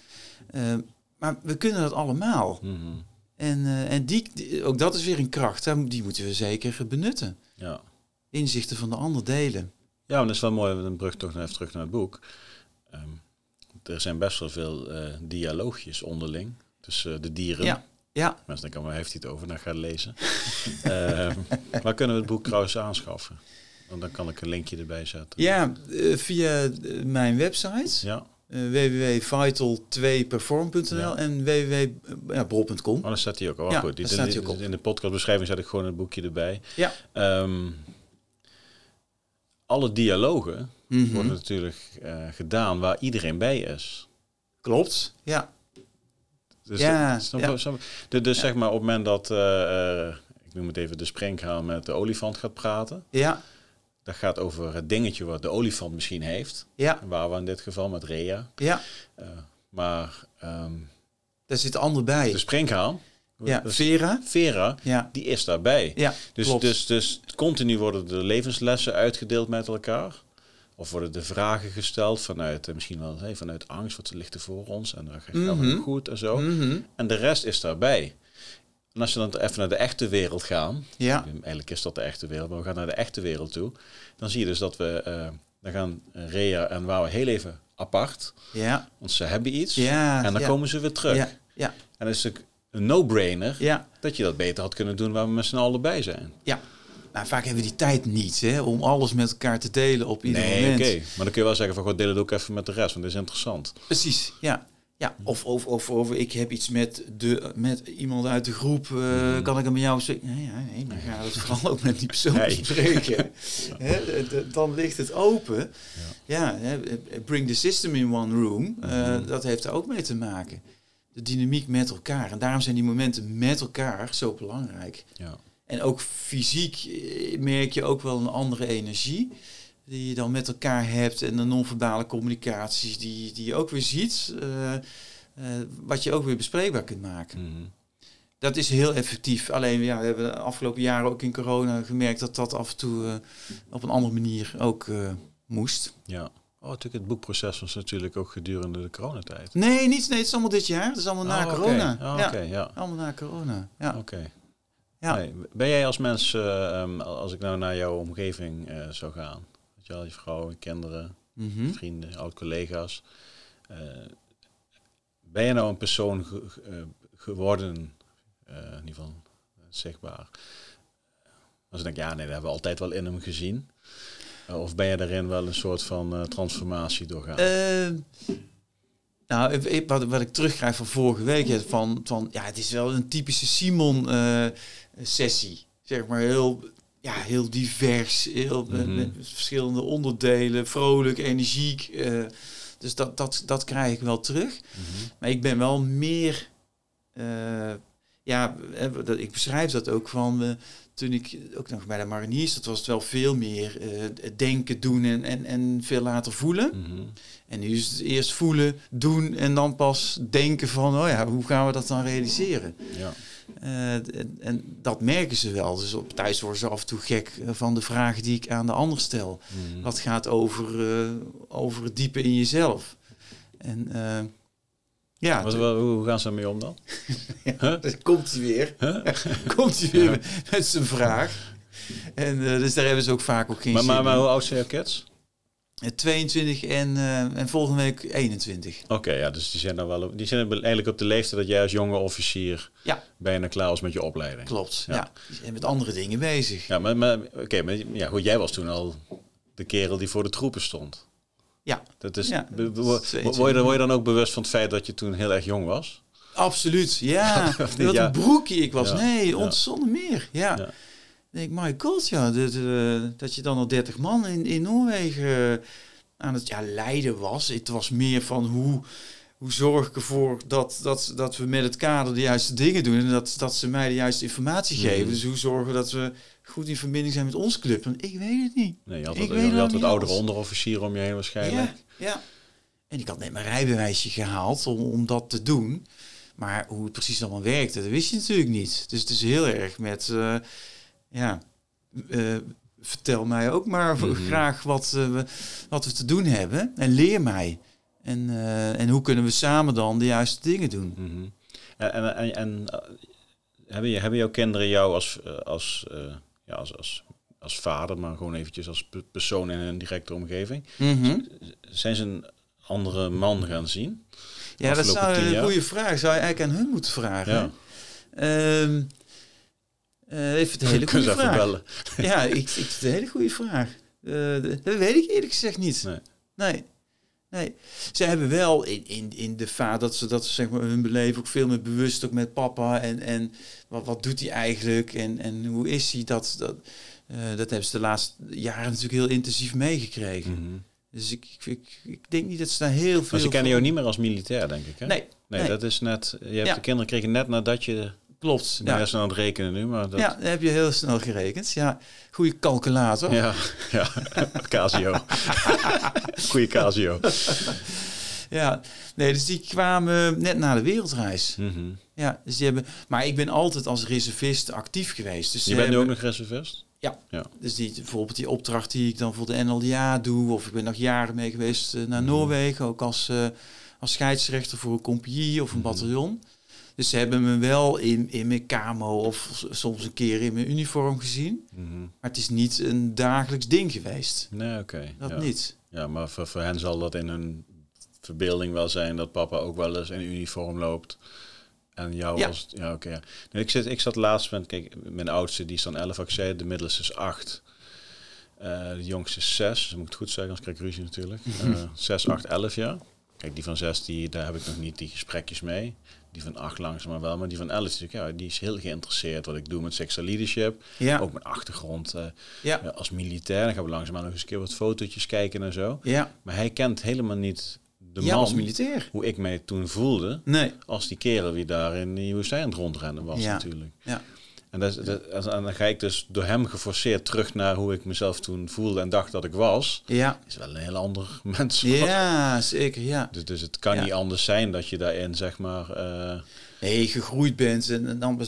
Uh, maar we kunnen dat allemaal. Mm -hmm. En, uh, en die, die, ook dat is weer een kracht. Hè? Die moeten we zeker benutten. Ja. Inzichten van de ander delen. Ja, maar dat is wel mooi. Een brug toch even terug naar het boek. Um, er zijn best wel veel uh, dialoogjes onderling. tussen uh, de dieren. Ja. Ja. Mensen denken, waar heeft hij het over? Nou, ga lezen. uh, waar kunnen we het boek trouwens aanschaffen? Want dan kan ik een linkje erbij zetten. Ja, uh, via mijn website. Ja. Uh, www.vital2perform.nl ja. en www.bol.com. Oh, dan staat hij ook al. Ja, goed. Die, staat die, ook op. in de podcastbeschrijving zet ik gewoon een boekje erbij. Ja. Um, alle dialogen Mhm. mm -hmm. worden natuurlijk uh, gedaan waar iedereen bij is. Klopt, ja. Dus, ja, snap, ja. Snap, dus, dus ja. zeg maar op het moment dat, uh, ik noem het even de springhaan met de olifant gaat praten. Ja. Dat gaat over het dingetje wat de olifant misschien heeft. Ja. Waar we in dit geval met Rea. Ja. Uh, maar... Um, Daar zit de ander bij. De springhaan. Ja, Vera. Vera, ja. die is daarbij. Ja, dus, klopt. dus, dus continu worden de levenslessen uitgedeeld met elkaar. Of worden de vragen gesteld vanuit, eh, misschien wel hey, vanuit angst, wat ligt er voor ons en dan gaat het Mhm. goed en zo. Mhm. En de rest is daarbij. En als we dan even naar de echte wereld gaan, Ja. eigenlijk is dat de echte wereld, maar we gaan naar de echte wereld toe, dan zie je dus dat we, eh, dan gaan Rea en Wouw heel even apart, Ja. want ze hebben iets Ja. en dan ja. komen ze weer terug. Ja. Ja. En dat is natuurlijk een no-brainer Ja. dat dat je dat beter had kunnen doen waar we met z'n allen bij zijn. Ja. Nou, vaak hebben we die tijd niet hè, om alles met elkaar te delen op ieder nee, oké. moment. Maar dan kun je wel zeggen van, god, deel het ook even met de rest, want dit is interessant. Precies, ja. Ja, of, of, of, of ik heb iets met, de, met iemand uit de groep, eh, kan ik hem met jou zeggen? Nee, ja, nee, dan gaat het vooral ook met die persoon. Hè, d- dan ligt het open. Ja, hè, bring the system in one room, eh, dat heeft er ook mee te maken. De dynamiek met elkaar. En daarom zijn die momenten met elkaar zo belangrijk. Ja. En ook fysiek eh, merk je ook wel een andere energie die je dan met elkaar hebt en de non-verbale communicaties die, die je ook weer ziet, eh, eh, wat je ook weer bespreekbaar kunt maken. Mhm. Dat is heel effectief. Alleen ja, we hebben de afgelopen jaren ook in corona gemerkt dat dat af en toe eh, op een andere manier ook moest. ja. Oh, natuurlijk, het boekproces was natuurlijk ook gedurende de coronatijd. Nee, niet, nee, het is allemaal dit jaar. Het is allemaal na Oh, corona. Oh, ja, Oké, ja. allemaal na corona. Ja. Oké. Ja. Nee, ben jij als mens, eh, ehm, als ik nou naar jouw omgeving zou gaan, weet je wel, je vrouw, je kinderen, Mhm. vrienden, oud-collega's, eh, ben je nou een persoon ge- ge- eh, geworden, eh, in ieder geval zichtbaar, als ik denk, ja, nee, dat hebben we altijd wel in hem gezien. Of ben je daarin wel een soort van transformatie doorgaan? Nou, wat, wat ik terugkrijg van vorige week, van, van ja, het is wel een typische Simon-sessie. zeg maar heel, ja, heel divers, heel, met- Mhm. met verschillende onderdelen, vrolijk, energiek. eh, dus dat, dat, dat krijg ik wel terug. Mhm. Maar ik ben wel meer. eh, ja, eh, ik beschrijf dat ook van. toen ik ook nog bij de mariniers, dat was het wel veel meer denken, doen en, en, en veel later voelen. Mhm. En nu is het eerst voelen, doen en dan pas denken van, oh ja, hoe gaan we dat dan realiseren? Ja. Eh, en, en dat merken ze wel. Dus op thuis worden ze af en toe gek eh, van de vragen die ik aan de ander stel. Mhm. Wat gaat over, eh, over het diepe in jezelf. En ja, Wat- wat- hoe gaan ze ermee om dan? dan komt hij weer. komt hij weer met, met zijn vraag. En dus daar hebben ze ook vaak ook geen Maar, zin maar, maar in. hoe oud zijn jouw kids? Eh, 22 en, eh, en volgende week 21. Oké, ja, dus die zijn dan wel. Die zijn eigenlijk op de leeftijd dat jij als jonge officier Ja. bijna klaar was met je opleiding. Klopt, Ja. ja. Die zijn met andere dingen bezig. Ja, maar, maar oké, maar ja, goed, jij was toen al de kerel die voor de troepen stond. Ja, Dat is, Ja, dat word, je, word je dan ook bewust van het feit dat je toen heel erg jong was? absoluut. Ja, niet? wat Ja. een broekje ik was. Ja. Nee, Ja. meer. Ja. Denk ik, my god, ja, dat, eh, dat je dan al 30 man in, in Noorwegen eh, aan het ja, leiden was. Het was meer van hoe, hoe zorg ik ervoor dat, dat, dat we met het kader de juiste dingen doen en dat, dat ze mij de juiste informatie geven. Mhm. Dus hoe zorgen we dat we goed in verbinding zijn met onze club? Want ik weet het niet. Nee, je had, Ik weet je had oudere alles. onderofficieren om je heen waarschijnlijk. Ja, ja. En ik had net mijn rijbewijsje gehaald om, om dat te doen. Maar hoe het precies allemaal werkte, dat wist je natuurlijk niet. Dus het is heel erg met, eh, ja, eh, vertel mij ook maar Mhm. graag wat, eh, we, wat we te doen hebben. En leer mij. En, eh, en hoe kunnen we samen dan de juiste dingen doen? Mhm. En, en, en, en, hebben, je, hebben jouw kinderen jou als, als, ja, als, als, als vader, maar gewoon eventjes als pe- persoon in een directe omgeving, Mhm. zijn ze een andere man gaan zien? Ja, dat zou een goede vraag. Zou je eigenlijk aan hun moeten vragen. Ja. Ehm, eh, even een hele goede vraag. bellen. Ja, ik, ik vind het een hele goede vraag. Eh, dat weet ik eerlijk gezegd niet. Nee. Nee. nee. Ze hebben wel in, in, in de vaart dat ze, dat ze zeg maar, hun beleven ook veel meer bewust ook met papa. En, en wat, wat doet hij eigenlijk en, en hoe is hij? Dat, dat, eh, dat hebben ze de laatste jaren natuurlijk heel intensief meegekregen. Mhm. Dus ik, ik, ik, denk niet dat ze daar heel veel... Maar ze kennen jou niet meer als militair, denk ik. Hè? Nee, Nee, nee. dat is net. Je hebt Ja. de kinderen kregen net nadat je. Klopt. Ja. Ja. Ja. aan het rekenen nu, maar dat. ja, heb je heel snel gerekend. Ja, goede calculator. Ja, ja. Casio. Goeie Casio. Ja, nee, dus die kwamen net na de wereldreis. Mhm. ja, dus die hebben, maar ik ben altijd als reservist actief geweest. Dus Je bent nu ook nog reservist? Dus die, bijvoorbeeld die opdracht die ik dan voor de NLDA doe, of ik ben nog jaren mee geweest eh, naar Noorwegen, ook als, eh, als scheidsrechter voor een compagnie of een Mhm. bataljon. Dus ze hebben me wel in, in mijn camo of soms een keer in mijn uniform gezien. Mhm. Maar het is niet een dagelijks ding geweest. Nee, oké. Dat ja. niet. Ja, maar voor, voor hen zal dat in hun verbeelding wel zijn dat papa ook wel eens in uniform loopt. En jou Ja. als... Ja, oké. ja. Nee, ik, zit, ik zat laatst met... Kijk, mijn oudste die is dan 11, wat ik zei. De middelste is 8. Eh, de jongste is 6. Dus moet ik het goed zeggen, anders krijg ik ruzie natuurlijk. Eh 6, 8, 11 jaar. Kijk, die van 6, die, daar heb ik nog niet die gesprekjes mee. Die van 8 langzaam maar wel. Maar die van 11, die, ja, die is heel geïnteresseerd wat ik doe met sexual leadership. Ja, Ook mijn achtergrond eh, ja, ja, als militair. Dan gaan we langzaam nog eens een keer wat fotootjes kijken en zo. ja. Maar hij kent helemaal niet de ja man, als militair. hoe ik mij toen voelde, Nee. als die kerel die daar in die woestijn rondrennen was Ja. natuurlijk. Ja. En, dat, dat, en dan ga ik dus door hem geforceerd terug naar hoe ik mezelf toen voelde en dacht dat ik was. Ja, Is wel een heel ander mens. ja zeker, ja. Dus, dus het kan Ja. niet anders zijn dat je daarin zeg maar... eh, Nee, gegroeid bent. En, en dan,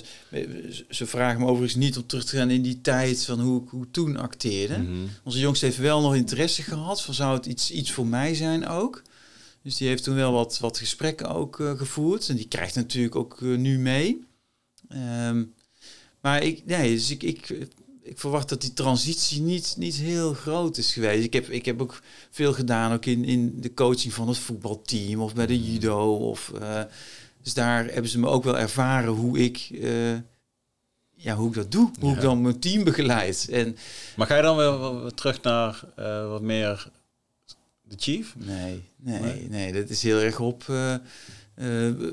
ze vragen me overigens niet om terug te gaan in die tijd van hoe ik hoe toen acteerde. mhm. Onze jongste heeft wel nog interesse gehad. Van zou het iets, iets voor mij zijn ook? Dus die heeft toen wel wat, wat gesprekken ook eh, gevoerd. En die krijgt natuurlijk ook eh, nu mee. Ehm, maar ik, nee, dus ik, ik, ik verwacht dat die transitie niet, niet heel groot is geweest. Ik heb, ik heb ook veel gedaan, ook in, in de coaching van het voetbalteam of bij de judo. Of, eh, dus daar hebben ze me ook wel ervaren hoe ik, eh, ja, hoe ik dat doe. Hoe Ja. ik dan mijn team begeleid. En Maar ga je dan weer terug naar eh, wat meer de chief? Nee, nee, Nee? nee, dat is heel erg op,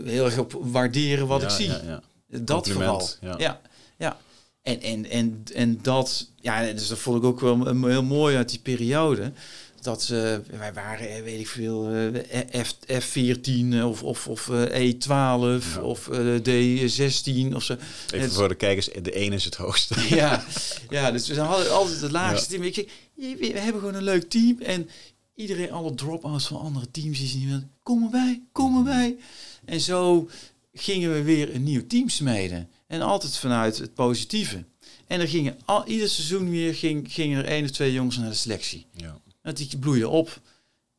heel erg op waarderen wat Ja, ik zie. ja, ja. Dat Compliment, vooral. ja. Ja. En, en, en, en dat, ja, dus dat vond ik ook wel een- heel mooi uit die periode. Dat ze, wij waren, eh, weet ik veel, eh, F, F14 of, of, of eh, E12 Ja. of eh, D16 of zo. Even voor de kijkers, de ene is het hoogste. Ja, ja, dus we hadden altijd het laagste team. Je- we hebben gewoon een leuk team. En iedereen, alle drop-outs van andere teams, die zien van, kom erbij, kom erbij. En zo gingen we weer een nieuw team smeden. En altijd vanuit het positieve. En er gingen al, ieder seizoen weer ging, gingen er één of twee jongens naar de selectie. Ja. Want die bloeien op.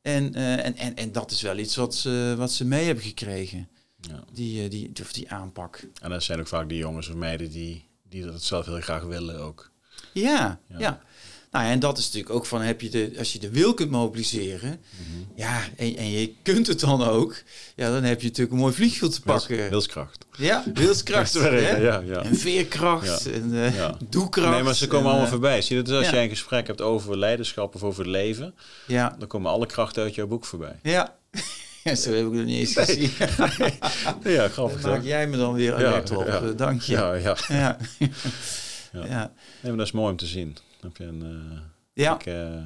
En, eh, en, en, en dat is wel iets wat ze, wat ze mee hebben gekregen. Ja. Die, eh, die, of die aanpak. En dat zijn ook vaak die jongens of meiden die, die dat zelf heel graag willen ook. Ja, Ja. ja. Nou en dat is natuurlijk ook van, heb je de, als je de wil kunt mobiliseren, ja, en, en je kunt het dan ook, ja, dan heb je natuurlijk een mooi vliegveld te Wils- pakken. Wilskracht. Ja, wilskracht. Hè? ja, ja. En veerkracht Ja. en Ja. doekracht. Nee, maar ze komen en, allemaal eh, voorbij. Zie je, dat is als ja. jij een gesprek hebt over leiderschap of over leven, Ja, dan komen alle krachten uit jouw boek voorbij. ja. ja, zo heb ik het niet eens gezien. Ja, grappig. Daar maak jij me dan weer Ja, alert op. ja. Dank je. Ja, ja. Ja. Nee, maar dat is mooi om te zien. Heb je een, eh, Ja. Ik, eh,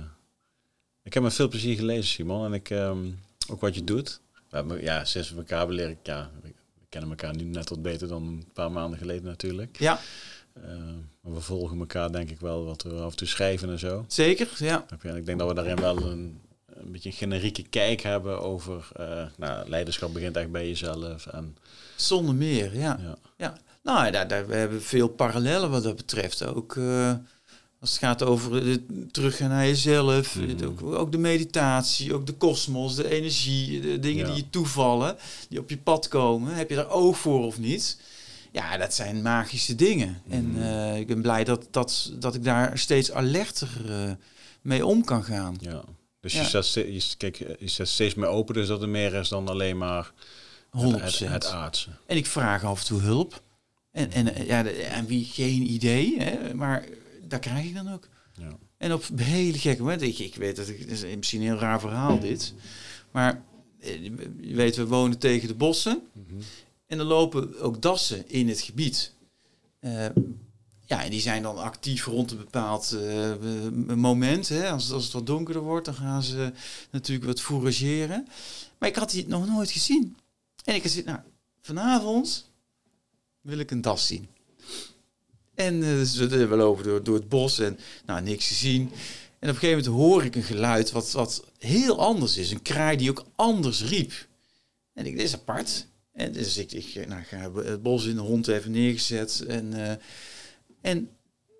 ik heb met veel plezier gelezen, Simon. En ik, ehm, ook wat je doet. We hebben, ja, sinds we elkaar leren, ja, we kennen elkaar nu net wat beter dan een paar maanden geleden natuurlijk. ja, Eh, we volgen elkaar denk ik wel wat we af en toe schrijven en zo. zeker. Ja. Ik denk dat we daarin wel een, een beetje een generieke kijk hebben over eh, nou, leiderschap begint echt bij jezelf. En, Zonder meer, ja. ja. Ja, nou, ja, daar, daar, we hebben veel parallellen wat dat betreft. Ook eh, als het gaat over het teruggaan naar jezelf, het ook, ook de meditatie, ook de kosmos, de energie, de dingen Ja. die je toevallen, die op je pad komen. Heb je daar oog voor of niet? Ja, dat zijn magische dingen. En Mhm. eh, ik ben blij dat, dat, dat ik daar steeds alerter mee om kan gaan. ja. Dus Ja. je, ste- je, kijk, je zet steeds meer open, dus dat er meer is dan alleen maar 100%. het, het, het aardse. En ik vraag af en toe hulp. En, en, eh, ja, en wie geen idee, hè, maar daar krijg ik dan ook. Ja. En op hele gekke momenten. Ik, ik weet dat ik, het is misschien een heel raar verhaal dit. Maar eh, je weet, we wonen tegen de bossen. Mhm. En er lopen ook dassen in het gebied. Eh, ja, en die zijn dan actief rond een bepaald eh, moment. Hè. Als, als het wat donkerder wordt, dan gaan ze natuurlijk wat fourageren. Maar ik had die nog nooit gezien. En ik zei, nou, vanavond wil ik een das zien. En eh, dus we, we lopen door, door het bos en nou, niks te zien. En op een gegeven moment hoor ik een geluid wat, wat heel anders is. Een kraai die ook anders riep. En ik, dit is apart. En dus ik, ik nou, ga het bos in de hond even neergezet. En, uh, en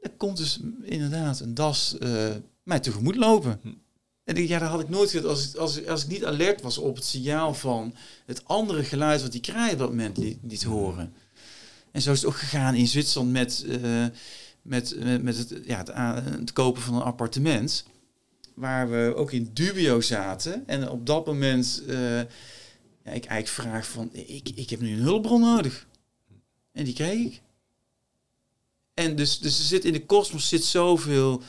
er komt dus inderdaad een das uh, mij tegemoet lopen. Hm. En ik, ja, dat had ik nooit gehad als, als, als ik niet alert was op het signaal van het andere geluid wat die kraai op dat moment liet, horen. En zo is het ook gegaan in Zwitserland met, uh, met, met, met, het, ja, het, het, kopen van een appartement. Waar we ook in dubio zaten. En op dat moment uh, ja, ik eigenlijk vraag van, ik, ik heb nu een hulpbron nodig. En die kreeg ik. En dus, dus er zit in de kosmos zit zoveel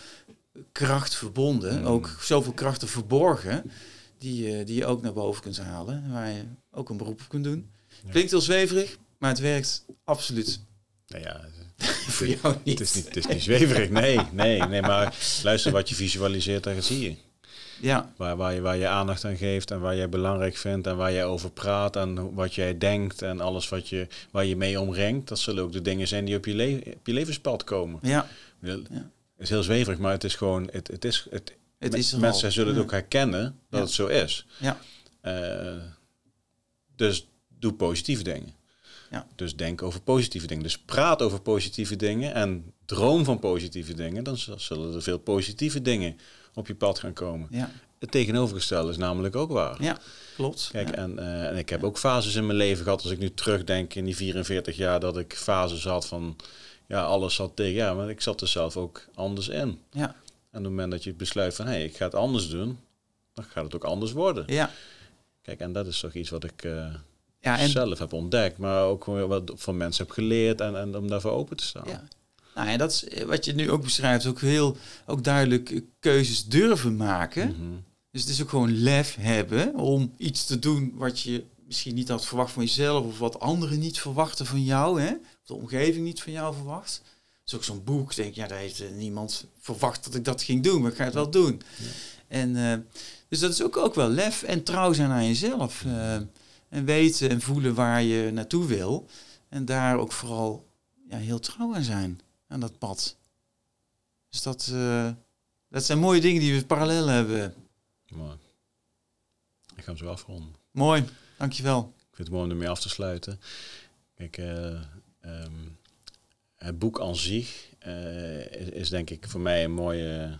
kracht verbonden, mm. ook zoveel krachten verborgen, die, uh, die je ook naar boven kunt halen, waar je ook een beroep op kunt doen. Klinkt heel zweverig, maar het werkt absoluut. Nou ja, voor jou niet. Het is niet, het is niet zweverig, nee, nee, nee, maar luister wat je visualiseert, daar zie je. Ja. Waar, waar, je, waar je aandacht aan geeft en waar jij belangrijk vindt en waar jij over praat en wat jij denkt en alles wat je, waar je mee omringt, dat zullen ook de dingen zijn die op je, le op je levenspad komen. Ja. ja. Het is heel zweverig, maar het is gewoon, het, het is, het, het is mensen zullen het ook herkennen dat het zo is. Ja. Uh, dus doe positieve dingen. Ja. Dus denk over positieve dingen. Dus praat over positieve dingen en droom van positieve dingen. Dan zullen er veel positieve dingen op je pad gaan komen. Ja. Het tegenovergestelde is namelijk ook waar. Ja, klopt. Kijk, ja. en, uh, en ik heb ook fases in mijn leven gehad. Als ik nu terugdenk in die 44 jaar, dat ik fases had van ja, alles zat tegen. Ja, maar ik zat er zelf ook anders in. Ja. En op het moment dat je besluit van hé, hey, ik ga het anders doen, dan gaat het ook anders worden. Ja. Kijk, en dat is toch iets wat ik uh, ja, en... zelf heb ontdekt, maar ook wat van mensen heb geleerd en, en om daarvoor open te staan. Ja. Nou, en dat is wat je nu ook beschrijft, ook heel ook duidelijk keuzes durven maken. Mm -hmm. Dus het is ook gewoon lef hebben om iets te doen wat je misschien niet had verwacht van jezelf of wat anderen niet verwachten van jou, hè? of de omgeving niet van jou verwacht. Dus ook zo'n boek, denk ja, daar heeft niemand verwacht dat ik dat ging doen, maar ik ga het wel doen. Ja. En uh, dus dat is ook, ook wel lef en trouw zijn aan jezelf. Uh, en weten en voelen waar je naartoe wil. En daar ook vooral ja, heel trouw aan zijn, aan dat pad. Dus dat, uh, dat zijn mooie dingen die we parallel hebben. Mooi. Ik ga hem zo afronden. Mooi. Dankjewel. Ik vind het mooi om ermee af te sluiten. Kijk, uh, um, het boek aan zich uh, is, is, denk ik voor mij een mooie...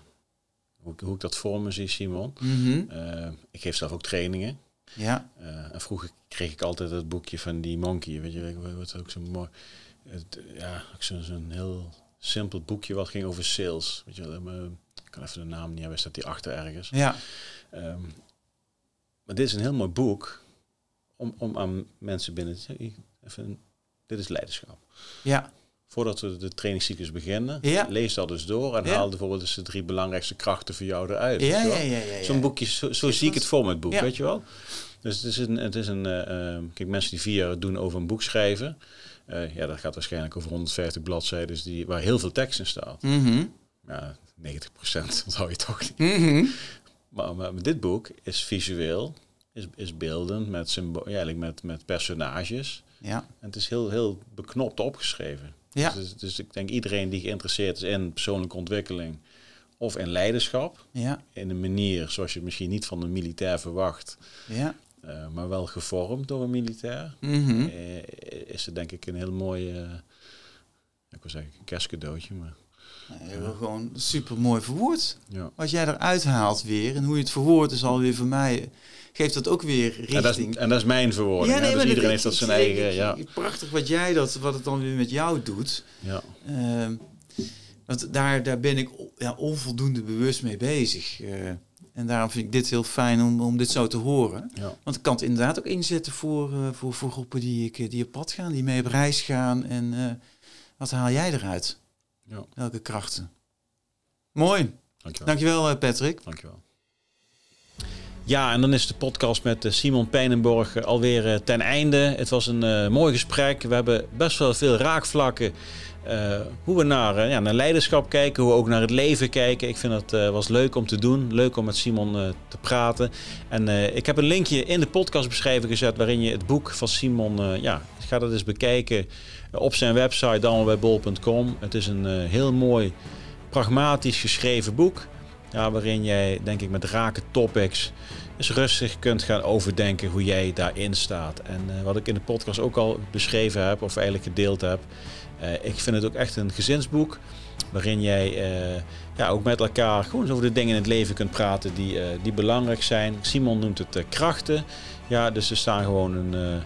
Hoe, hoe ik dat voor me zie, Simon. Mm -hmm. ik geef zelf ook trainingen. Ja. en vroeger kreeg ik altijd het boekje van die monkey. Weet je, wat ook zo mooi... Het, ja, zo'n zo heel simpel boekje wat ging over sales. Weet je, ik kan even de naam niet hebben, staat die achter ergens. Ja. Um, maar dit is een heel mooi boek om, om aan mensen binnen te zeggen, even, dit is leiderschap. Ja. Voordat we de trainingscyclus beginnen, ja. lees dat dus door en ja. haal bijvoorbeeld dus de drie belangrijkste krachten voor jou eruit. Ja, ja, ja, ja, Zo'n boekje, zo, zo zie ik het voor met boek, weet je wel. Dus het is een, het is een uh, kijk, mensen die vier jaar doen over een boek schrijven, uh, ja, dat gaat waarschijnlijk over 150 bladzijden, die, waar heel veel tekst in staat. Mm -hmm. Ja, 90 procent onthoud je toch niet. Mm -hmm. maar, maar dit boek is visueel, is, is beeldend, met, symbool, ja, eigenlijk met, met personages. Ja. En het is heel, heel beknopt opgeschreven. Ja. Dus, dus ik denk iedereen die geïnteresseerd is in persoonlijke ontwikkeling of in leiderschap, ja. in een manier zoals je het misschien niet van een militair verwacht, ja. Uh, maar wel gevormd door een militair, mm -hmm. uh, is het denk ik een heel mooi, uh, ik wil zeggen, een kerstcadeautje, maar... Nee, ja. gewoon super mooi verwoord. Ja. Wat jij eruit haalt weer en hoe je het verwoordt is alweer voor mij geeft dat ook weer richting. En dat is, en dat is mijn verwoording. Ja, nee, dus iedereen heeft dat zijn eigen. Ik, ja. Prachtig wat jij dat, wat het dan weer met jou doet. Ja. Uh, want daar, daar ben ik ja, onvoldoende bewust mee bezig. En daarom vind ik dit heel fijn om, om dit zo te horen. Ja. Want ik kan het inderdaad ook inzetten voor, uh, voor, voor groepen die, ik, die op pad gaan, die mee op reis gaan. En wat haal jij eruit? Ja. Welke krachten? Mooi. Dankjewel, Dankjewel Patrick. Dankjewel. Ja, en dan is de podcast met Simon Pijnenborg alweer ten einde. Het was een uh, mooi gesprek. We hebben best wel veel raakvlakken. Uh, hoe we naar, uh, ja, naar leiderschap kijken, hoe we ook naar het leven kijken. Ik vind dat uh, was leuk om te doen. Leuk om met Simon te praten. En ik heb een linkje in de podcastbeschrijving gezet waarin je het boek van Simon, ja, ga dat eens bekijken op zijn website, danbijbol.com. Het is een heel mooi, pragmatisch geschreven boek. Waarin jij, denk ik, met rake topics eens rustig kunt gaan overdenken hoe jij daarin staat. En uh, wat ik in de podcast ook al beschreven heb, of eigenlijk gedeeld heb. Uh, ik vind het ook echt een gezinsboek. Waarin jij uh, ja, ook met elkaar gewoon over de dingen in het leven kunt praten die, die belangrijk zijn. Simon noemt het krachten. Ja, dus er staan gewoon een,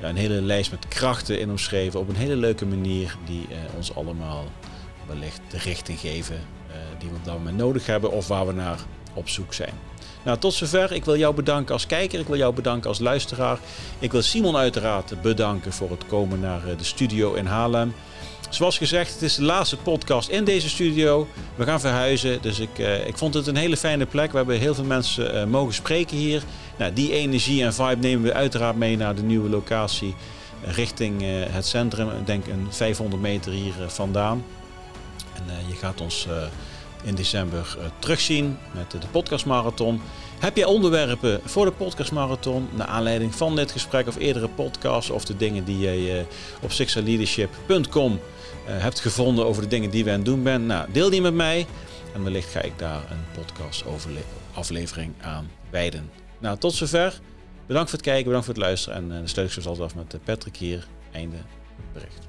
ja, een hele lijst met krachten in omschreven. Op een hele leuke manier die ons allemaal wellicht de richting geven die we nodig hebben of waar we naar op zoek zijn. Nou, tot zover. Ik wil jou bedanken als kijker. Ik wil jou bedanken als luisteraar. Ik wil Simon uiteraard bedanken voor het komen naar eh, de studio in Haarlem. Zoals gezegd, het is de laatste podcast in deze studio. We gaan verhuizen, dus ik, uh, ik vond het een hele fijne plek. We hebben heel veel mensen uh, mogen spreken hier. Nou, die energie en vibe nemen we uiteraard mee naar de nieuwe locatie richting het centrum. Ik denk een 500 meter hier vandaan. En je gaat ons in december uh, terugzien met de podcastmarathon. Heb jij onderwerpen voor de podcastmarathon naar aanleiding van dit gesprek of eerdere podcasts of de dingen die jij uh, op sixaleadership.com eh, hebt gevonden over de dingen die we aan het doen zijn? Nou, deel die met mij en wellicht ga ik daar een podcast aflevering aan wijden. Nou, tot zover. Bedankt voor het kijken, bedankt voor het luisteren en de sluit ik zoals altijd af met Patrick hier. Einde bericht.